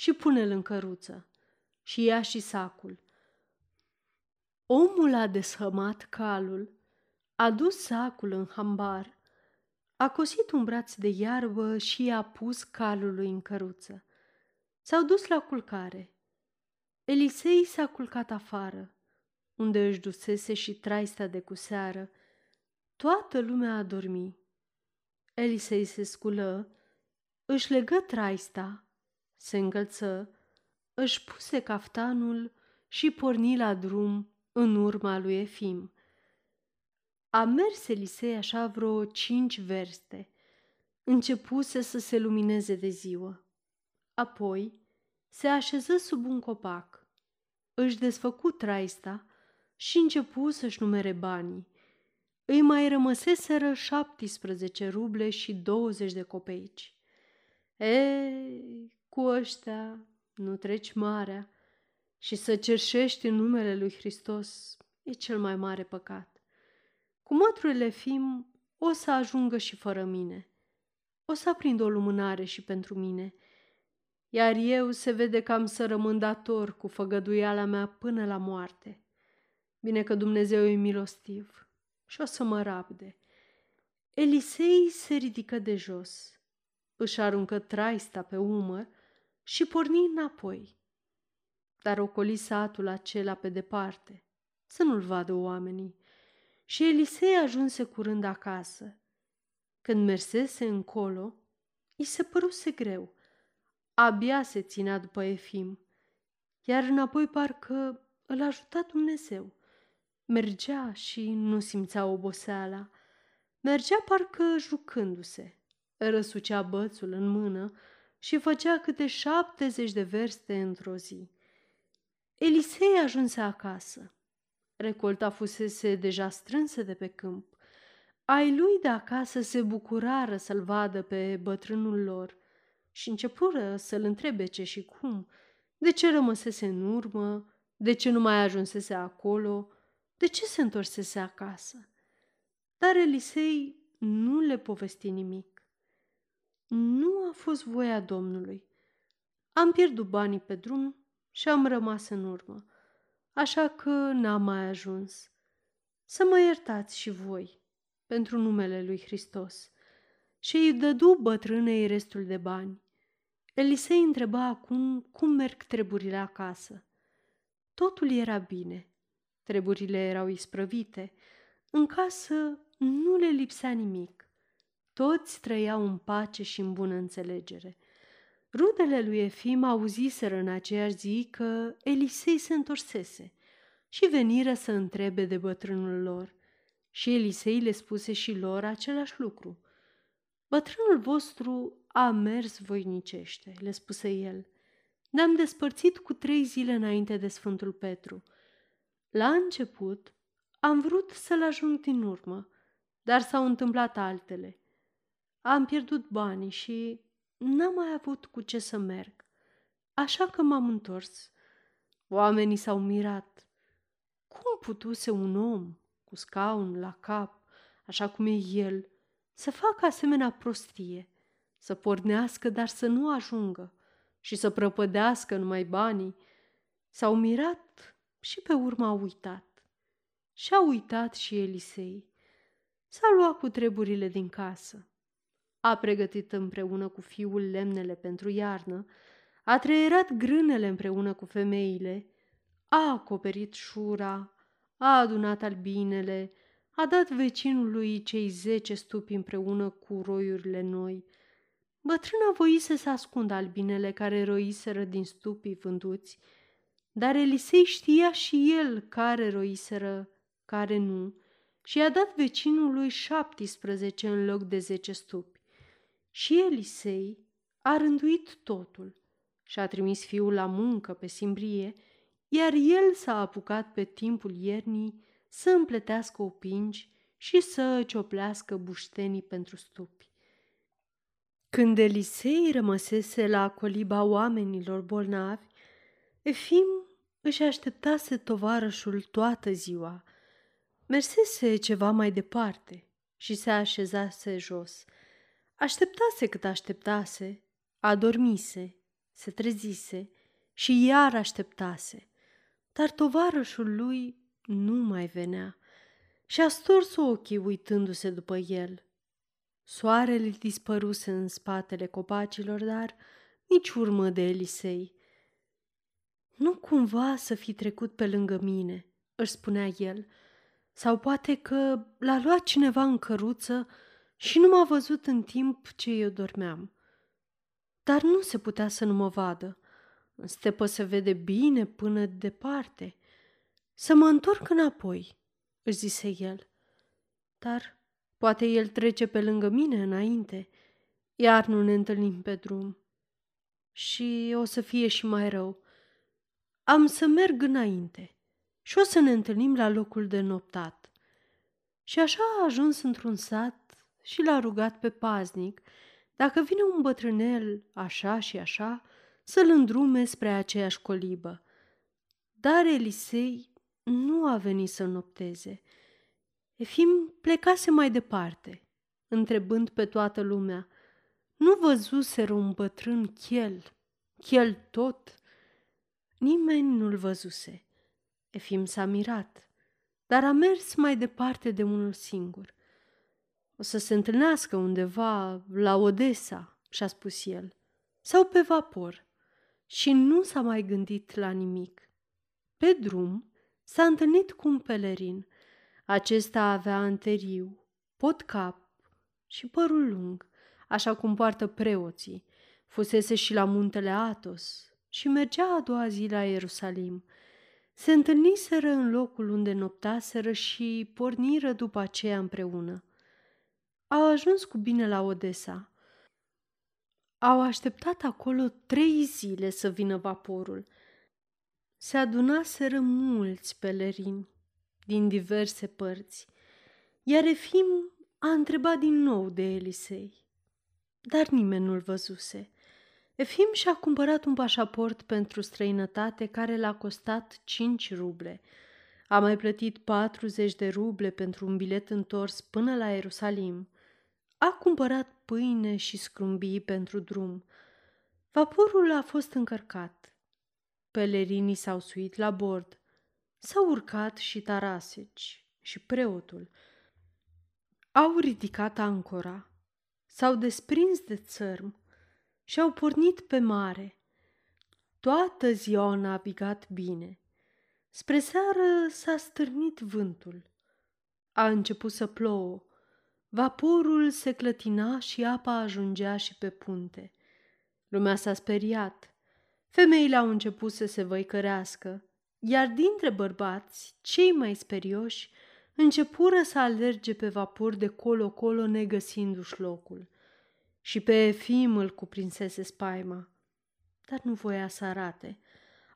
și pune-l în căruță și ia și sacul. Omul a deshămat calul, a dus sacul în hambar, A cosit un braț de iarbă și i-a pus calului în căruță. S-au dus la culcare. Elisei s-a culcat afară, unde își dusese și traista de cuseară. Toată lumea a dormit. Elisei se sculă, își legă traista, se încălță, își puse caftanul și porni la drum în urma lui Efim. A mers Elisei așa vreo cinci verste. Începuse să se lumineze de ziua. Apoi se așeză sub un copac. Își desfăcu traista și începu să-și numere banii. Îi mai rămăseseră 17 ruble și 20 de copeici. E, cu ăștia nu treci marea și să cerșești în numele lui Hristos e cel mai mare păcat. Cu mătrurile fim o să ajungă și fără mine. O să aprind o lumânare și pentru mine, iar eu se vede că am să rămân dator cu făgăduiala mea până la moarte. Bine că Dumnezeu e milostiv și o să mă rabde. Elisei se ridică de jos, își aruncă traista pe umăr și porni înapoi. Dar ocoli satul acela pe departe, să nu-l vadă oamenii. Și Elisei ajunse curând acasă. Când mersese încolo, îi se păruse greu. Abia se ținea după Efim, iar înapoi parcă îl ajuta Dumnezeu. Mergea și nu simțea oboseala. Mergea parcă jucându-se. Răsucea bățul în mână și făcea câte șaptezeci de verste într-o zi. Elisei ajunse acasă. Recolta fusese deja strânsă de pe câmp. Ai lui de acasă se bucurară să-l vadă pe bătrânul lor și începură să-l întrebe ce și cum, de ce rămăsese în urmă, de ce nu mai ajunsese acolo, de ce se întorsese acasă. Dar Elisei nu le povesti nimic. Nu a fost voia Domnului. Am pierdut banii pe drum și am rămas în urmă, așa că n-am mai ajuns. Să mă iertați și voi, pentru numele lui Hristos. Și îi dădu bătrânei restul de bani. Elisei întreba acum cum merg treburile acasă. Totul era bine. Treburile erau isprăvite. În casă nu le lipsea nimic. Toți trăiau în pace și în bună înțelegere. Rudele lui Efim auziseră în aceeași zi că Elisei se întorsese și veniră să întrebe de bătrânul lor. Și Elisei le spuse și lor același lucru. Bătrânul vostru a mers voinicește, le spuse el. Ne-am despărțit cu trei zile înainte de Sfântul Petru. La început am vrut să-l ajung din urmă, dar s-au întâmplat altele. Am pierdut banii și n-am mai avut cu ce să merg, așa că m-am întors. Oamenii s-au mirat. Cum putuse un om cu scaun la cap, așa cum e el, să facă asemenea prostie, să pornească, dar să nu ajungă și să prăpădească numai banii? S-au mirat și pe urmă au uitat. Și-a uitat și Elisei. S-a luat cu treburile din casă a pregătit împreună cu fiul lemnele pentru iarnă, a trăierat grânele împreună cu femeile, a acoperit șura, a adunat albinele, a dat vecinului cei zece stupi împreună cu roiurile noi. Bătrâna voise să ascundă albinele care roiseră din stupii vânduți, dar Elisei știa și el care roiseră, care nu, și i-a dat vecinului șaptesprezece în loc de zece stupi. Și Elisei a rânduit totul și a trimis fiul la muncă pe simbrie, iar el s-a apucat pe timpul iernii să împletească opingi și să cioplească buștenii pentru stupi. Când Elisei rămăsese la coliba oamenilor bolnavi, Efim își așteptase tovarășul toată ziua. Mersese ceva mai departe și se așezase jos – Așteptase cât așteptase, adormise, se trezise și iar așteptase, dar tovarășul lui nu mai venea și a stors ochii uitându-se după el. Soarele dispăruse în spatele copacilor, dar nici urmă de Elisei. Nu cumva să fi trecut pe lângă mine, își spunea el, sau poate că l-a luat cineva în căruță și nu m-a văzut în timp ce eu dormeam. Dar nu se putea să nu mă vadă. În stepă se vede bine până departe. Să mă întorc înapoi, își zise el. Dar poate el trece pe lângă mine înainte, iar nu ne întâlnim pe drum. Și o să fie și mai rău. Am să merg înainte și o să ne întâlnim la locul de noptat. Și așa a ajuns într-un sat și l-a rugat pe paznic, dacă vine un bătrânel așa și așa, să-l îndrume spre aceeași colibă. Dar Elisei nu a venit să nopteze. Efim plecase mai departe, întrebând pe toată lumea, nu văzuseră un bătrân chel, chel tot? Nimeni nu-l văzuse. Efim s-a mirat, dar a mers mai departe de unul singur. O să se întâlnească undeva la Odessa, și-a spus el, sau pe vapor. Și nu s-a mai gândit la nimic. Pe drum s-a întâlnit cu un pelerin. Acesta avea anteriu, pot cap și părul lung, așa cum poartă preoții. Fusese și la muntele Atos și mergea a doua zi la Ierusalim. Se întâlniseră în locul unde noptaseră și porniră după aceea împreună. Au ajuns cu bine la Odessa. Au așteptat acolo trei zile să vină vaporul. Se adunaseră mulți pelerini din diverse părți, iar Efim a întrebat din nou de Elisei, dar nimeni nu-l văzuse. Efim și-a cumpărat un pașaport pentru străinătate care l-a costat cinci ruble. A mai plătit 40 de ruble pentru un bilet întors până la Ierusalim – a cumpărat pâine și scrumbii pentru drum. Vaporul a fost încărcat. Pelerinii s-au suit la bord. S-au urcat și taraseci și preotul. Au ridicat ancora, s-au desprins de țărm și au pornit pe mare. Toată ziua au navigat bine. Spre seară s-a stârnit vântul. A început să plouă. Vaporul se clătina și apa ajungea și pe punte. Lumea s-a speriat. Femeile au început să se văicărească, iar dintre bărbați, cei mai sperioși, începură să alerge pe vapor de colo-colo negăsindu-și locul. Și pe Efim îl cuprinsese spaima, dar nu voia să arate.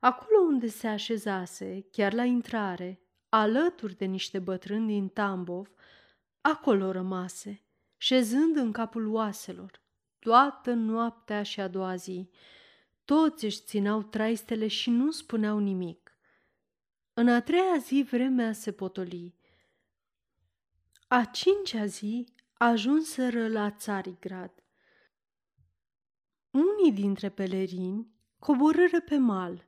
Acolo unde se așezase, chiar la intrare, alături de niște bătrâni din Tambov, Acolo rămase, șezând în capul oaselor, toată noaptea și a doua zi. Toți își țineau traistele și nu spuneau nimic. În a treia zi vremea se potoli. A cincea zi ajunseră la Țarigrad. Unii dintre pelerini coborâră pe mal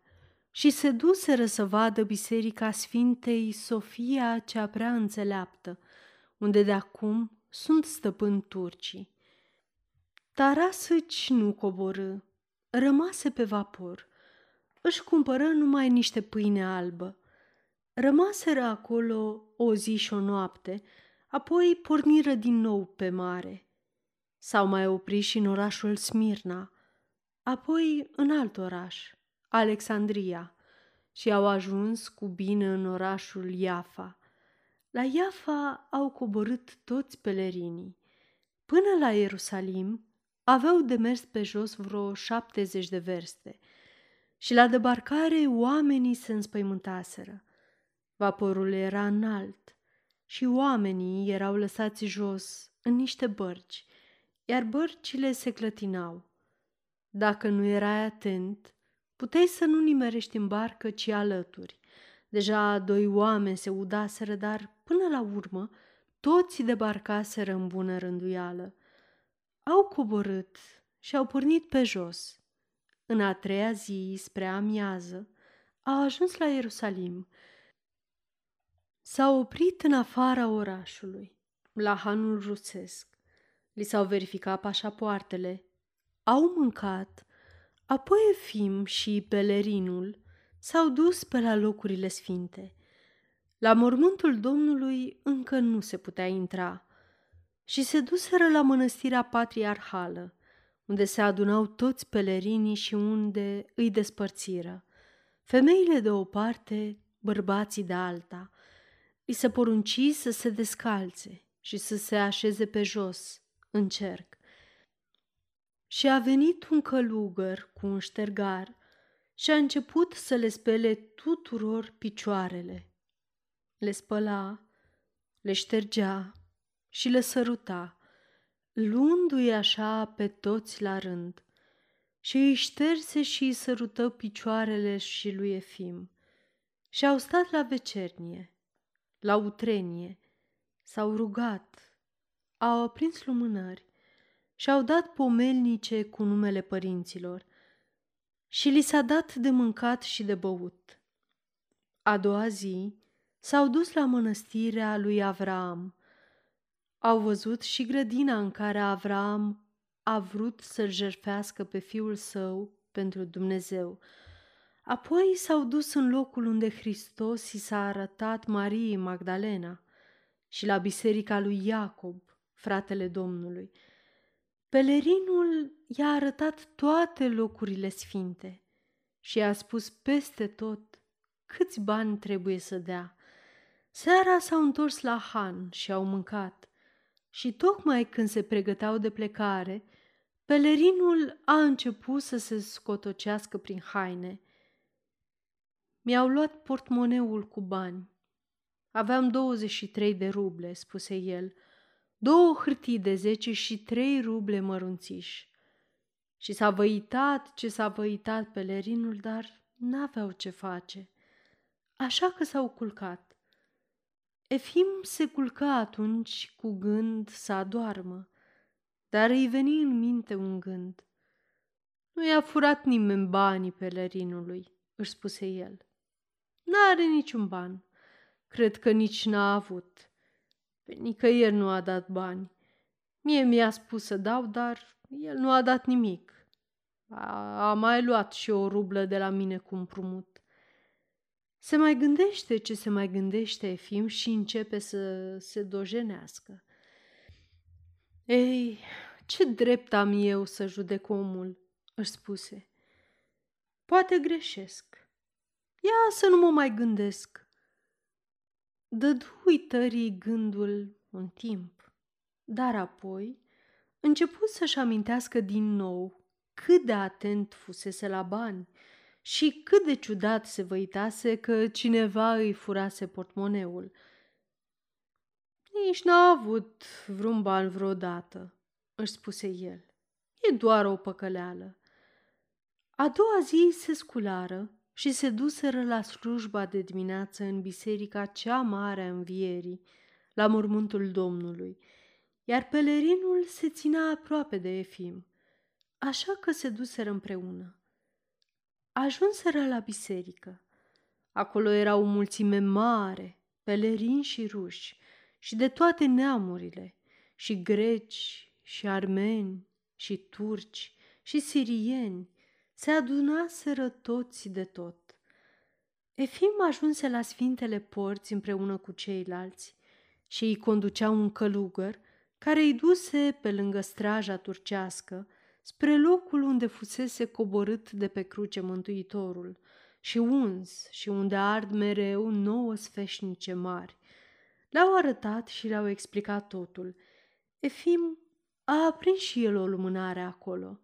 și se duseră să vadă biserica Sfintei Sofia cea prea înțeleaptă – unde de acum sunt stăpâni turcii. Tarasăci nu coborâ, rămase pe vapor. Își cumpără numai niște pâine albă. Rămaseră acolo o zi și o noapte, apoi porniră din nou pe mare. S-au mai oprit și în orașul Smirna, apoi în alt oraș, Alexandria, și au ajuns cu bine în orașul Iafa – la Iafa au coborât toți pelerinii. Până la Ierusalim aveau de mers pe jos vreo șaptezeci de verste și la debarcare oamenii se înspăimântaseră. Vaporul era înalt și oamenii erau lăsați jos în niște bărci, iar bărcile se clătinau. Dacă nu erai atent, puteai să nu nimerești în barcă, ci alături. Deja doi oameni se udaseră, dar Până la urmă, toți debarcaseră în bună rânduială. Au coborât și au pornit pe jos. În a treia zi, spre amiază, au ajuns la Ierusalim. S-au oprit în afara orașului, la hanul rusesc. Li s-au verificat pașapoartele. Au mâncat. Apoi Efim și pelerinul s-au dus pe la locurile sfinte. La mormântul Domnului încă nu se putea intra și se duseră la mănăstirea patriarhală, unde se adunau toți pelerinii și unde îi despărțiră. Femeile de o parte, bărbații de alta. Îi se porunci să se descalțe și să se așeze pe jos, în cerc. Și a venit un călugăr cu un ștergar și a început să le spele tuturor picioarele. Le spăla, le ștergea și le săruta, luându-i așa pe toți la rând. Și îi șterse și îi sărută picioarele și lui Efim. Și au stat la vecernie, la utrenie, s-au rugat, au aprins lumânări și au dat pomelnice cu numele părinților și li s-a dat de mâncat și de băut. A doua zi s-au dus la mănăstirea lui Avraam. Au văzut și grădina în care Avraam a vrut să-l jerfească pe fiul său pentru Dumnezeu. Apoi s-au dus în locul unde Hristos i s-a arătat Mariei Magdalena și la biserica lui Iacob, fratele Domnului. Pelerinul i-a arătat toate locurile sfinte și i-a spus peste tot câți bani trebuie să dea. Seara s-au întors la Han și au mâncat și tocmai când se pregăteau de plecare, pelerinul a început să se scotocească prin haine. Mi-au luat portmoneul cu bani. Aveam 23 de ruble, spuse el, două hârtii de zece și trei ruble mărunțiși. Și s-a văitat ce s-a văitat pelerinul, dar n-aveau ce face. Așa că s-au culcat. Efim se culca atunci cu gând să adoarmă, dar îi veni în minte un gând. Nu i-a furat nimeni banii pelerinului, își spuse el. N-are niciun ban. Cred că nici n-a avut. Pe nicăieri nu a dat bani. Mie mi-a spus să dau, dar el nu a dat nimic. A, a mai luat și o rublă de la mine cu împrumut. Se mai gândește ce se mai gândește Efim și începe să se dojenească. Ei, ce drept am eu să judec omul, își spuse. Poate greșesc. Ia să nu mă mai gândesc. Dădu uitării gândul un timp, dar apoi început să-și amintească din nou cât de atent fusese la bani și cât de ciudat se văitase că cineva îi furase portmoneul. Nici n-a avut vreun ban vreodată, își spuse el. E doar o păcăleală. A doua zi se sculară și se duseră la slujba de dimineață în biserica cea mare a învierii, la mormântul Domnului, iar pelerinul se ținea aproape de Efim, așa că se duseră împreună. Ajunseră la biserică. Acolo era o mulțime mare, pelerini și ruși, și de toate neamurile, și greci, și armeni, și turci, și sirieni, se adunaseră toți de tot. Efim ajunse la sfintele porți împreună cu ceilalți și îi conducea un călugăr care îi duse pe lângă straja turcească spre locul unde fusese coborât de pe cruce Mântuitorul și uns și unde ard mereu nouă sfeșnice mari. Le-au arătat și le-au explicat totul. Efim a aprins și el o lumânare acolo.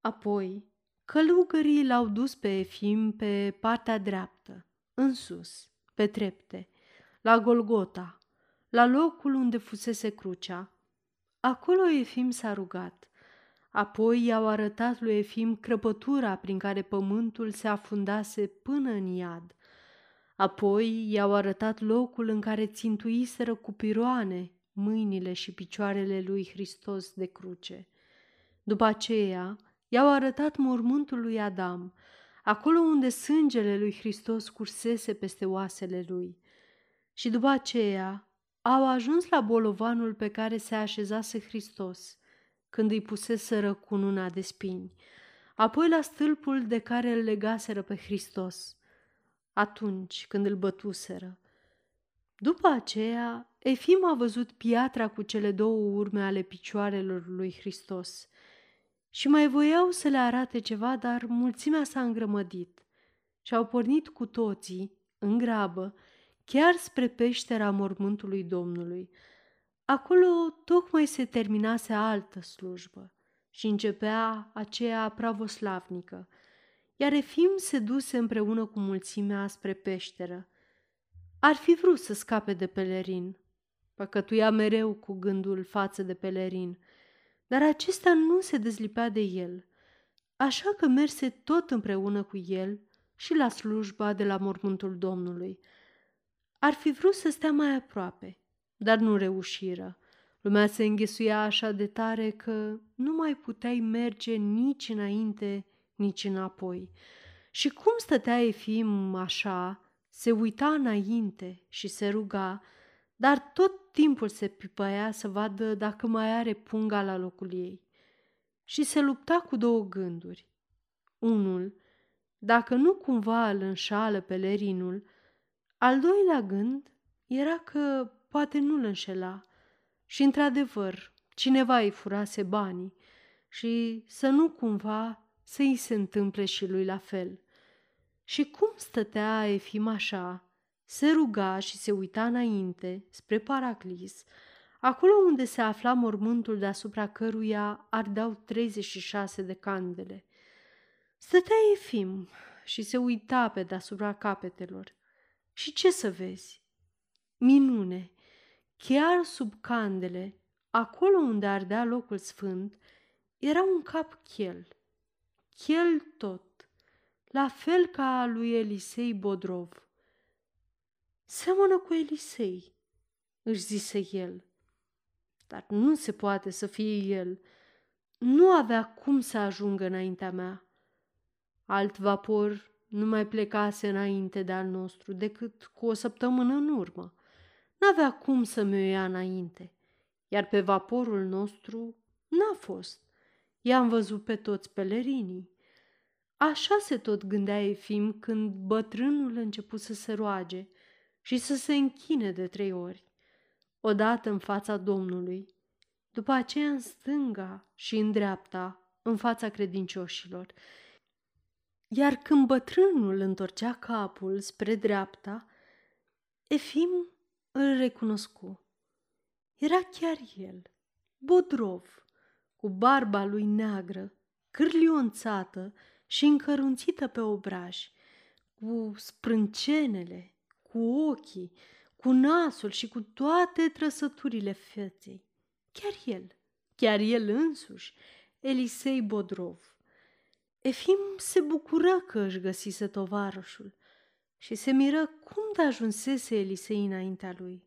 Apoi, călugării l-au dus pe Efim pe partea dreaptă, în sus, pe trepte, la Golgota, la locul unde fusese crucea. Acolo Efim s-a rugat. Apoi i-au arătat lui Efim crăpătura prin care pământul se afundase până în iad. Apoi i-au arătat locul în care țintuiseră cu piroane mâinile și picioarele lui Hristos de cruce. După aceea, i-au arătat mormântul lui Adam, acolo unde sângele lui Hristos cursese peste oasele lui. Și după aceea au ajuns la bolovanul pe care se așezase Hristos, când îi puseseră cununa de spini, apoi la stâlpul de care îl legaseră pe Hristos, atunci când îl bătuseră. După aceea, Efim a văzut piatra cu cele două urme ale picioarelor lui Hristos și mai voiau să le arate ceva, dar mulțimea s-a îngrămădit și au pornit cu toții, în grabă, chiar spre peștera mormântului Domnului. Acolo tocmai se terminase altă slujbă și începea aceea pravoslavnică, iar Efim se duse împreună cu mulțimea spre peșteră. Ar fi vrut să scape de pelerin, păcătuia mereu cu gândul față de pelerin, dar acesta nu se dezlipea de el, așa că merse tot împreună cu el și la slujba de la mormântul Domnului – ar fi vrut să stea mai aproape, dar nu reușiră. Lumea se înghesuia așa de tare că nu mai puteai merge nici înainte, nici înapoi. Și cum stătea Efim așa, se uita înainte și se ruga, dar tot timpul se pipăia să vadă dacă mai are punga la locul ei. Și se lupta cu două gânduri. Unul, dacă nu cumva îl înșală pelerinul, al doilea gând era că poate nu-l înșela și, într-adevăr, cineva îi furase banii și să nu cumva să îi se întâmple și lui la fel. Și cum stătea Efim așa, se ruga și se uita înainte, spre Paraclis, acolo unde se afla mormântul deasupra căruia ardeau 36 de candele. Stătea Efim și se uita pe deasupra capetelor și ce să vezi? Minune! Chiar sub candele, acolo unde ardea locul sfânt, era un cap chel. Chel tot, la fel ca a lui Elisei Bodrov. Seamănă cu Elisei, își zise el. Dar nu se poate să fie el. Nu avea cum să ajungă înaintea mea. Alt vapor nu mai plecase înainte de al nostru decât cu o săptămână în urmă. N-avea cum să mi-o ia înainte, iar pe vaporul nostru n-a fost. I-am văzut pe toți pelerinii. Așa se tot gândea Efim când bătrânul început să se roage și să se închine de trei ori, odată în fața Domnului, după aceea în stânga și în dreapta, în fața credincioșilor, iar când bătrânul întorcea capul spre dreapta, Efim îl recunoscu. Era chiar el, Bodrov, cu barba lui neagră, cârlionțată și încărunțită pe obraj, cu sprâncenele, cu ochii, cu nasul și cu toate trăsăturile feței. Chiar el, chiar el însuși, Elisei Bodrov. Efim se bucură că își găsise tovarășul și se miră cum de ajunsese Elisei înaintea lui.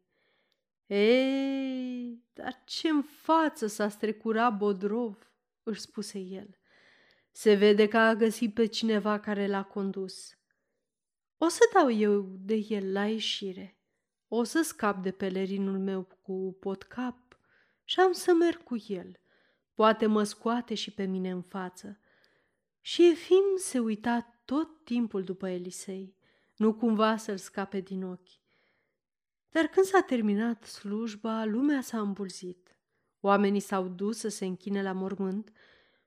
Ei, dar ce în față s-a strecurat Bodrov, își spuse el. Se vede că a găsit pe cineva care l-a condus. O să dau eu de el la ieșire. O să scap de pelerinul meu cu potcap și am să merg cu el. Poate mă scoate și pe mine în față. Și Efim se uita tot timpul după Elisei, nu cumva să-l scape din ochi. Dar când s-a terminat slujba, lumea s-a îmbulzit. Oamenii s-au dus să se închine la mormânt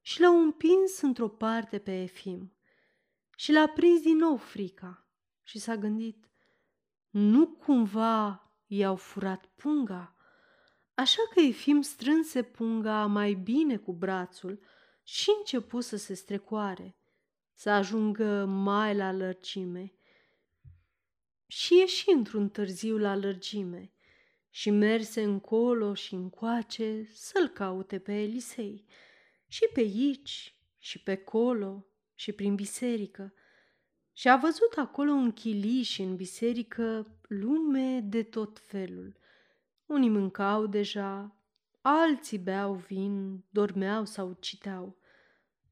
și l-au împins într-o parte pe Efim. Și l-a prins din nou frica și s-a gândit, nu cumva i-au furat punga? Așa că Efim strânse punga mai bine cu brațul și începu să se strecoare, să ajungă mai la lărgime. Și ieși într-un târziu la lărgime și merse încolo și încoace să-l caute pe Elisei, și pe aici, și pe colo, și prin biserică. Și a văzut acolo un chiliș în biserică lume de tot felul. Unii mâncau deja, Alții beau vin, dormeau sau citeau.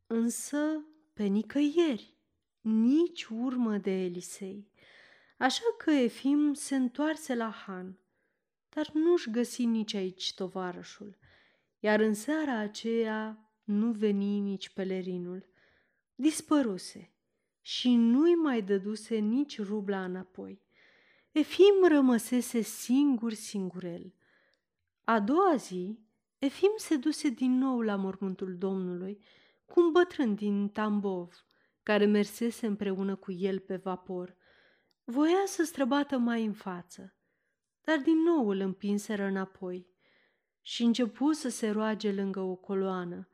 Însă, pe nicăieri, nici urmă de Elisei. Așa că Efim se întoarse la Han. dar nu-și găsi nici aici tovarășul, iar în seara aceea nu veni nici pelerinul. Dispăruse și nu-i mai dăduse nici rubla înapoi. Efim rămăsese singur singurel. A doua zi, Efim se duse din nou la mormântul Domnului cu un bătrân din Tambov, care mersese împreună cu el pe vapor. Voia să străbată mai în față, dar din nou îl împinseră înapoi și începu să se roage lângă o coloană.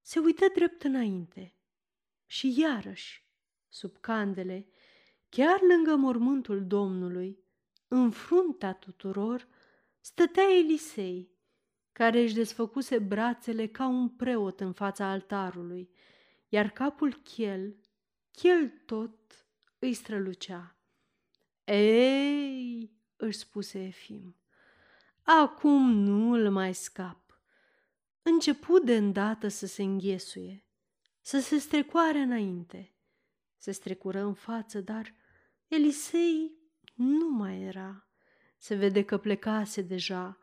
Se uită drept înainte și iarăși, sub candele, chiar lângă mormântul Domnului, în fruntea tuturor, stătea Elisei, care își desfăcuse brațele ca un preot în fața altarului, iar capul chel, chel tot, îi strălucea. Ei, își spuse Efim, acum nu îl mai scap. Începu de îndată să se înghesuie, să se strecoare înainte. Se strecură în față, dar Elisei nu mai era. Se vede că plecase deja.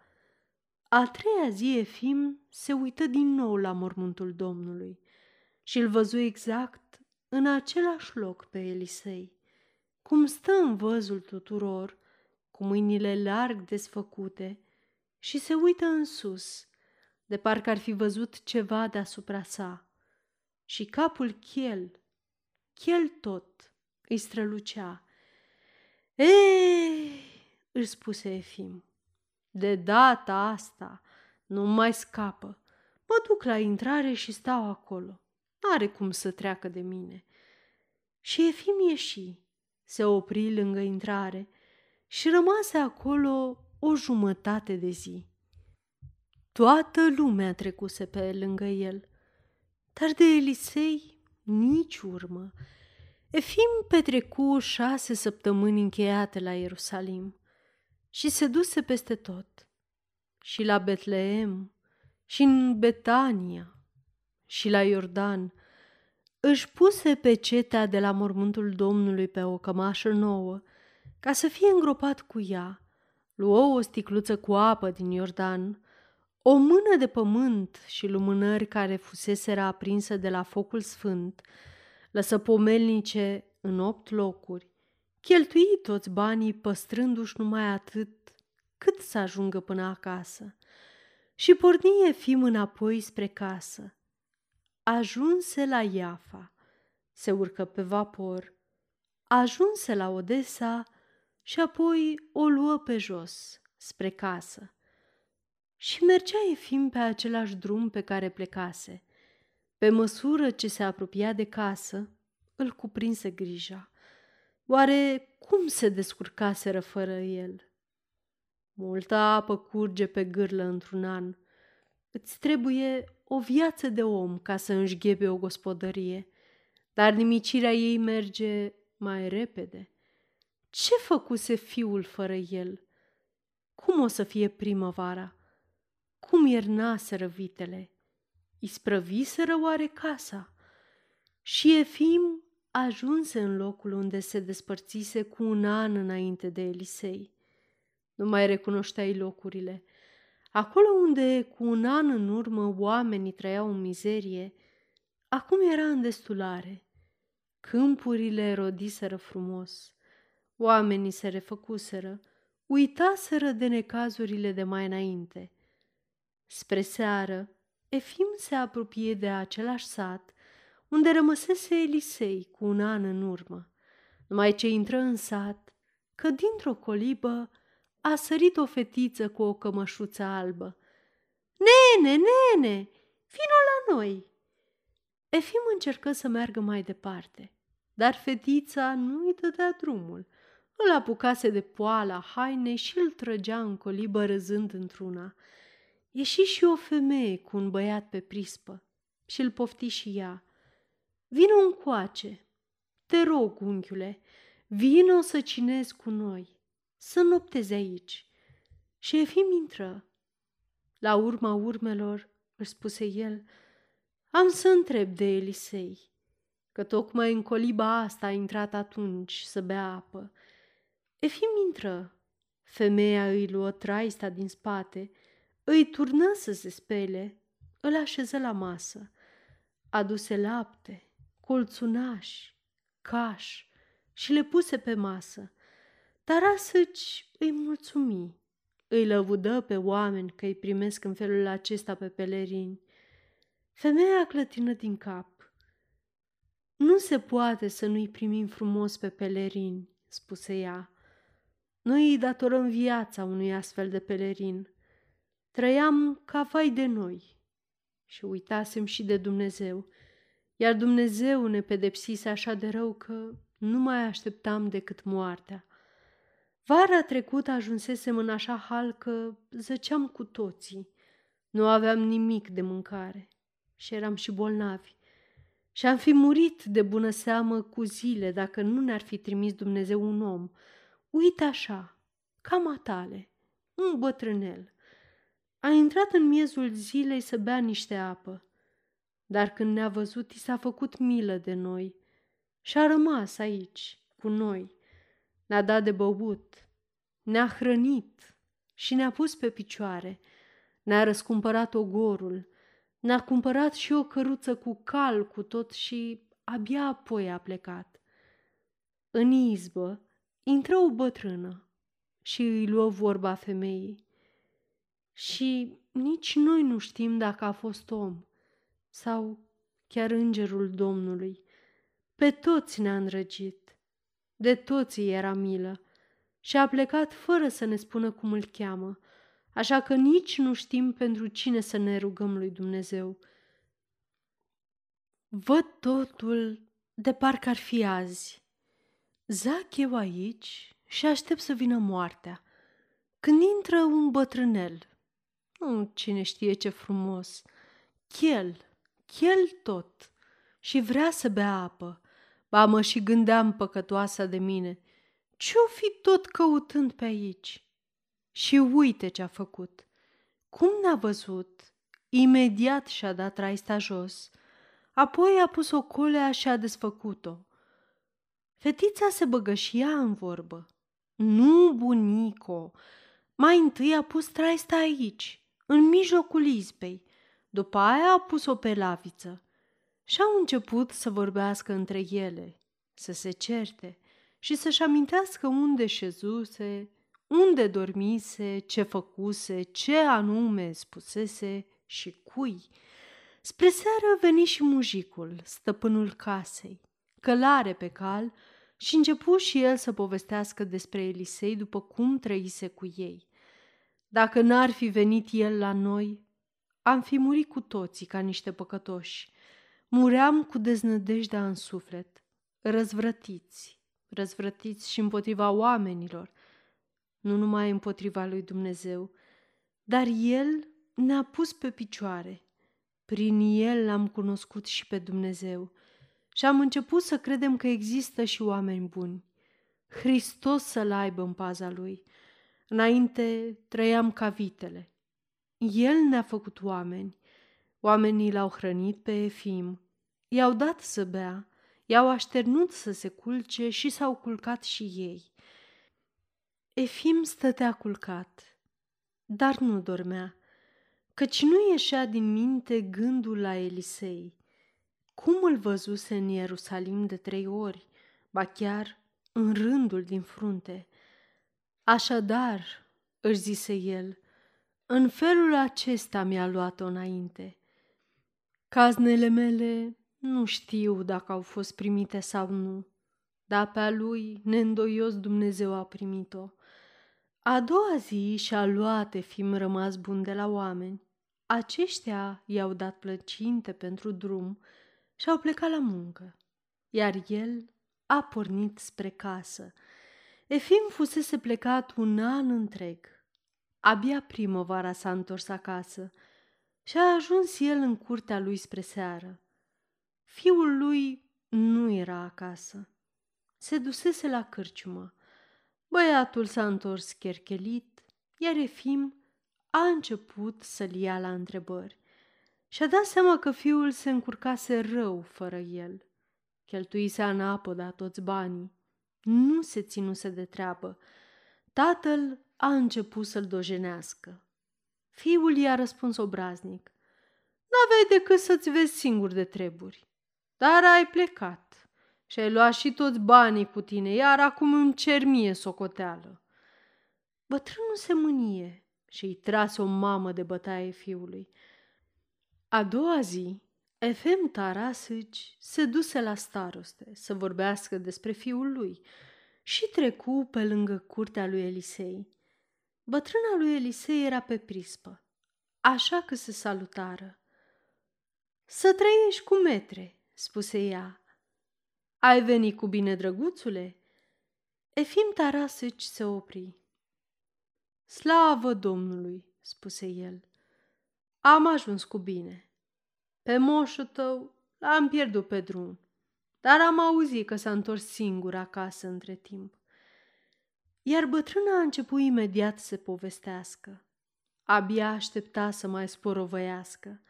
A treia zi Efim se uită din nou la mormântul Domnului și îl văzu exact în același loc pe Elisei, cum stă în văzul tuturor, cu mâinile larg desfăcute și se uită în sus, de parcă ar fi văzut ceva deasupra sa. Și capul chel, chel tot, îi strălucea. Ei, își spuse Efim, de data asta nu mai scapă. Mă duc la intrare și stau acolo. N-are cum să treacă de mine. Și Efim ieși, se opri lângă intrare și rămase acolo o jumătate de zi. Toată lumea trecuse pe lângă el, dar de Elisei nici urmă. Efim petrecu șase săptămâni încheiate la Ierusalim și se duse peste tot, și la Betleem, și în Betania, și la Iordan. Își puse pe cetea de la mormântul Domnului pe o cămașă nouă, ca să fie îngropat cu ea. Luă o sticluță cu apă din Iordan, o mână de pământ și lumânări care fuseseră aprinsă de la focul sfânt, lăsă pomelnice în opt locuri, cheltui toți banii păstrându-și numai atât cât să ajungă până acasă. Și porni Efim înapoi spre casă. Ajunse la Iafa, se urcă pe vapor, ajunse la Odessa și apoi o luă pe jos, spre casă. Și mergea Efim pe același drum pe care plecase. Pe măsură ce se apropia de casă, îl cuprinse grija. Oare cum se descurcaseră fără el? Multă apă curge pe gârlă într-un an. Îți trebuie o viață de om ca să înșghebe o gospodărie, dar nimicirea ei merge mai repede. Ce făcuse fiul fără el? Cum o să fie primăvara? Cum iernaseră vitele? Isprăviseră oare casa? Și Efim ajunse în locul unde se despărțise cu un an înainte de Elisei. Nu mai recunoșteai locurile. Acolo unde cu un an în urmă oamenii trăiau în mizerie, acum era în destulare. Câmpurile rodiseră frumos, oamenii se refăcuseră, uitaseră de necazurile de mai înainte. Spre seară, Efim se apropie de același sat unde rămăsese Elisei cu un an în urmă. Numai ce intră în sat, că dintr-o colibă a sărit o fetiță cu o cămășuță albă. Nene, nene, vino la noi! Efim încercă să meargă mai departe, dar fetița nu îi dădea drumul. Îl apucase de poala hainei și îl trăgea în colibă râzând într-una. Ieși și o femeie cu un băiat pe prispă și îl pofti și ea. Vino încoace, te rog, unchiule, vino să cinezi cu noi, să noptezi aici. Și Șefim intră. La urma urmelor, își spuse el, am să întreb de Elisei, că tocmai în coliba asta a intrat atunci să bea apă. Efim intră. Femeia îi luă traista din spate, îi turnă să se spele, îl așeză la masă. Aduse lapte, colțunași, caș și le puse pe masă. Tarasăci îi mulțumi, îi lăvudă pe oameni că îi primesc în felul acesta pe pelerini. Femeia clătină din cap. Nu se poate să nu-i primim frumos pe pelerini, spuse ea. Noi îi datorăm viața unui astfel de pelerin. Trăiam ca vai de noi și uitasem și de Dumnezeu, iar Dumnezeu ne pedepsise așa de rău că nu mai așteptam decât moartea. Vara trecută ajunsesem în așa hal că zăceam cu toții. Nu aveam nimic de mâncare și eram și bolnavi. Și am fi murit de bună seamă cu zile dacă nu ne-ar fi trimis Dumnezeu un om. Uite așa, ca matale, un bătrânel. A intrat în miezul zilei să bea niște apă, dar când ne-a văzut, i s-a făcut milă de noi și a rămas aici, cu noi. Ne-a dat de băut, ne-a hrănit și ne-a pus pe picioare. Ne-a răscumpărat ogorul, ne-a cumpărat și o căruță cu cal cu tot și abia apoi a plecat. În izbă intră o bătrână și îi luă vorba femeii. Și nici noi nu știm dacă a fost om sau chiar îngerul Domnului. Pe toți ne-a îndrăgit, de toți era milă și a plecat fără să ne spună cum îl cheamă, așa că nici nu știm pentru cine să ne rugăm lui Dumnezeu. Văd totul de parcă ar fi azi. Zac eu aici și aștept să vină moartea. Când intră un bătrânel, nu cine știe ce frumos, chel, chel tot, și vrea să bea apă. Ba mă și gândeam păcătoasa de mine – ce-o fi tot căutând pe aici? Și uite ce a făcut. Cum ne-a văzut, imediat și-a dat raista jos. Apoi a pus o colea și a desfăcut-o. Fetița se băgă și ea în vorbă. Nu, bunico, mai întâi a pus traista aici, în mijlocul izbei. După aia a pus-o pe laviță. Și au început să vorbească între ele, să se certe și să-și amintească unde șezuse, unde dormise, ce făcuse, ce anume spusese și cui. Spre seară veni și mujicul, stăpânul casei, călare pe cal, și începu și el să povestească despre Elisei după cum trăise cu ei. Dacă n-ar fi venit el la noi, am fi murit cu toții ca niște păcătoși. Muream cu deznădejdea în suflet, răzvrătiți, răzvrătiți și împotriva oamenilor, nu numai împotriva lui Dumnezeu, dar El ne-a pus pe picioare. Prin El l-am cunoscut și pe Dumnezeu și am început să credem că există și oameni buni. Hristos să-l aibă în paza Lui. Înainte trăiam ca vitele. El ne-a făcut oameni. Oamenii l-au hrănit pe Efim, i-au dat să bea, I-au așternut să se culce și s-au culcat și ei. Efim stătea culcat, dar nu dormea, căci nu ieșea din minte gândul la Elisei. Cum îl văzuse în Ierusalim de trei ori, ba chiar în rândul din frunte. Așadar, își zise el, în felul acesta mi-a luat-o înainte. Caznele mele nu știu dacă au fost primite sau nu, dar pe a lui, neîndoios, Dumnezeu a primit-o. A doua zi și-a luat Efim rămas bun de la oameni. Aceștia i-au dat plăcinte pentru drum și au plecat la muncă, iar el a pornit spre casă. Efim fusese plecat un an întreg. Abia primăvara s-a întors acasă și a ajuns el în curtea lui spre seară. Fiul lui nu era acasă. Se dusese la cârciumă. Băiatul s-a întors cherchelit, iar Efim a început să-l ia la întrebări. Și-a dat seama că fiul se încurcase rău fără el. Cheltuise anapoda toți banii. Nu se ținuse de treabă. Tatăl a început să-l dojenească. Fiul i-a răspuns obraznic. N-aveai decât să-ți vezi singur de treburi. Dar ai plecat și ai luat și toți banii cu tine, iar acum îmi cer mie socoteală. Bătrânul se mânie și îi trase o mamă de bătaie fiului. A doua zi, Efem Tarasici se duse la staroste să vorbească despre fiul lui și trecu pe lângă curtea lui Elisei. Bătrâna lui Elisei era pe prispă, așa că se salutară. Să trăiești cu metre, spuse ea. Ai venit cu bine, drăguțule? Efim Tarasici se opri. Slavă Domnului, spuse el. Am ajuns cu bine. Pe moșul tău l-am pierdut pe drum, dar am auzit că s-a întors singur acasă între timp. Iar bătrâna a început imediat să povestească. Abia aștepta să mai sporovăiască.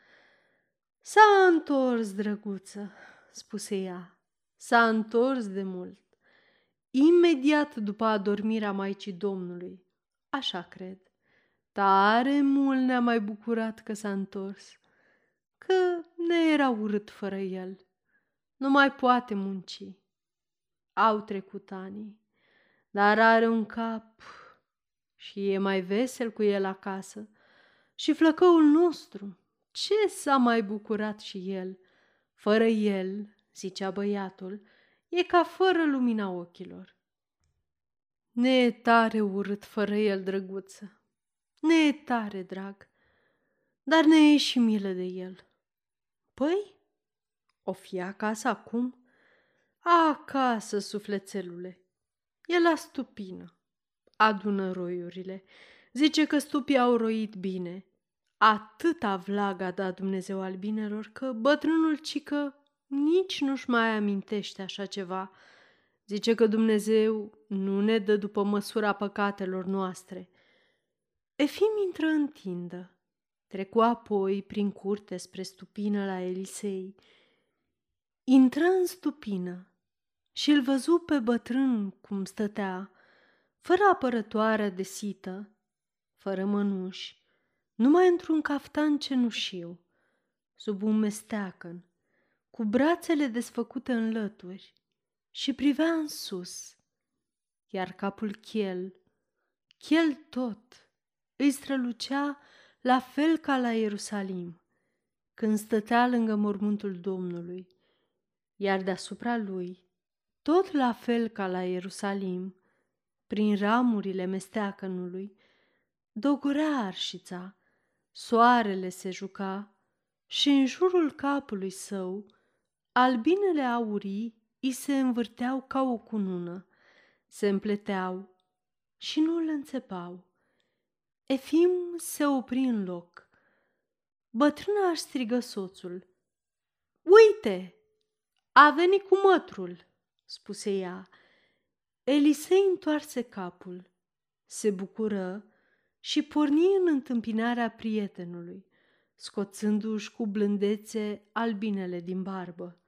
S-a întors, drăguță, spuse ea. S-a întors de mult. Imediat după adormirea Maicii Domnului. Așa cred. Tare mult ne-a mai bucurat că s-a întors că ne era urât fără el. Nu mai poate munci. Au trecut ani, dar are un cap și e mai vesel cu el acasă. Și flăcăul nostru, ce s-a mai bucurat și el? Fără el, zicea băiatul, e ca fără lumina ochilor. Ne e tare urât fără el, drăguță. Ne e tare drag, dar ne e și milă de el. Păi, o fi acasă acum? Acasă, sufletelule. E la stupină. Adună roiurile. Zice că stupii au roit bine. Atâta vlag a dat Dumnezeu albinelor că bătrânul cică nici nu-și mai amintește așa ceva. Zice că Dumnezeu nu ne dă după măsura păcatelor noastre. Efim intră în tindă Trecu apoi prin curte spre stupină la Elisei. Intră în stupină și îl văzu pe bătrân cum stătea, fără apărătoare de sită, fără mănuși, numai într-un caftan cenușiu, sub un mesteacăn, cu brațele desfăcute în lături și privea în sus, iar capul chel, chel tot, îi strălucea la fel ca la Ierusalim, când stătea lângă mormântul Domnului, iar deasupra lui, tot la fel ca la Ierusalim, prin ramurile mesteacănului, dogurea arșița, soarele se juca și în jurul capului său, albinele aurii îi se învârteau ca o cunună, se împleteau și nu îl înțepau. Efim se opri în loc. Bătrâna își strigă soțul. Uite, a venit cu mătrul, spuse ea. Elisei întoarse capul, se bucură și porni în întâmpinarea prietenului, scoțându-și cu blândețe albinele din barbă.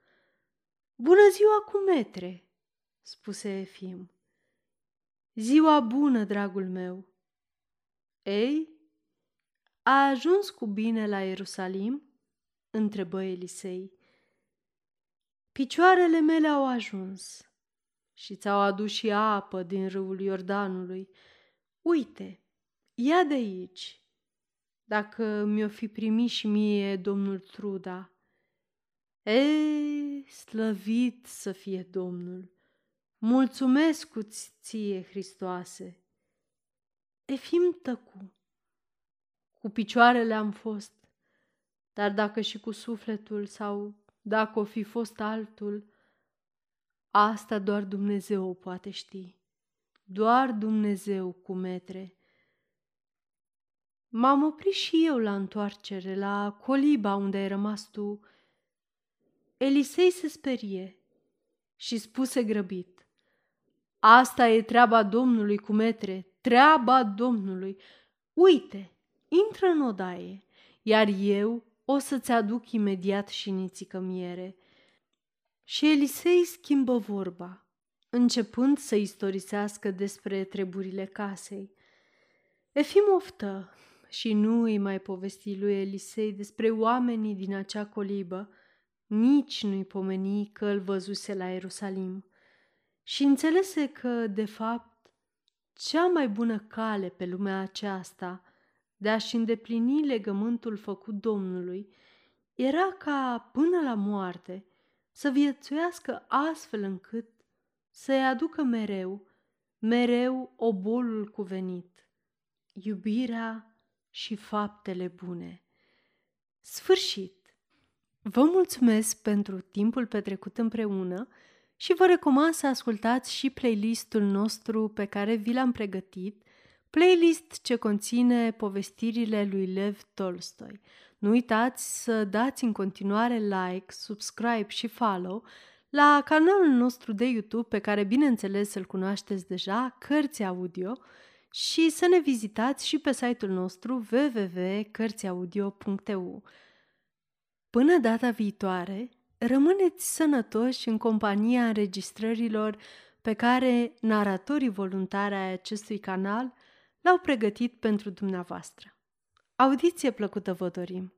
Bună ziua cu metre, spuse Efim. Ziua bună, dragul meu, ei, a ajuns cu bine la Ierusalim? întrebă Elisei. Picioarele mele au ajuns și ți-au adus și apă din râul Iordanului. Uite, ia de aici. Dacă mi-o fi primit și mie domnul Truda. Ei, slăvit să fie Domnul! Mulțumesc ție, Hristoase! Efim tăcu. Cu picioarele am fost, dar dacă și cu sufletul sau dacă o fi fost altul, asta doar Dumnezeu o poate ști. Doar Dumnezeu cu metre. M-am oprit și eu la întoarcere, la coliba unde ai rămas tu. Elisei se sperie și spuse grăbit. Asta e treaba Domnului cu metre, treaba Domnului. Uite, intră în odaie, iar eu o să-ți aduc imediat și nițică miere. Și Elisei schimbă vorba, începând să istorisească despre treburile casei. Efim oftă și nu îi mai povesti lui Elisei despre oamenii din acea colibă, nici nu-i pomeni că îl văzuse la Ierusalim. Și înțelese că, de fapt, cea mai bună cale pe lumea aceasta de a-și îndeplini legământul făcut Domnului era ca, până la moarte, să viețuiască astfel încât să-i aducă mereu, mereu obolul cuvenit, iubirea și faptele bune. Sfârșit! Vă mulțumesc pentru timpul petrecut împreună și vă recomand să ascultați și playlistul nostru pe care vi l-am pregătit, playlist ce conține povestirile lui Lev Tolstoi. Nu uitați să dați în continuare like, subscribe și follow la canalul nostru de YouTube, pe care bineînțeles îl cunoașteți deja, Cărți Audio, și să ne vizitați și pe site-ul nostru www.cărțiaudio.eu. Până data viitoare, rămâneți sănătoși în compania înregistrărilor pe care naratorii voluntari ai acestui canal l-au pregătit pentru dumneavoastră. Audiție plăcută vă dorim!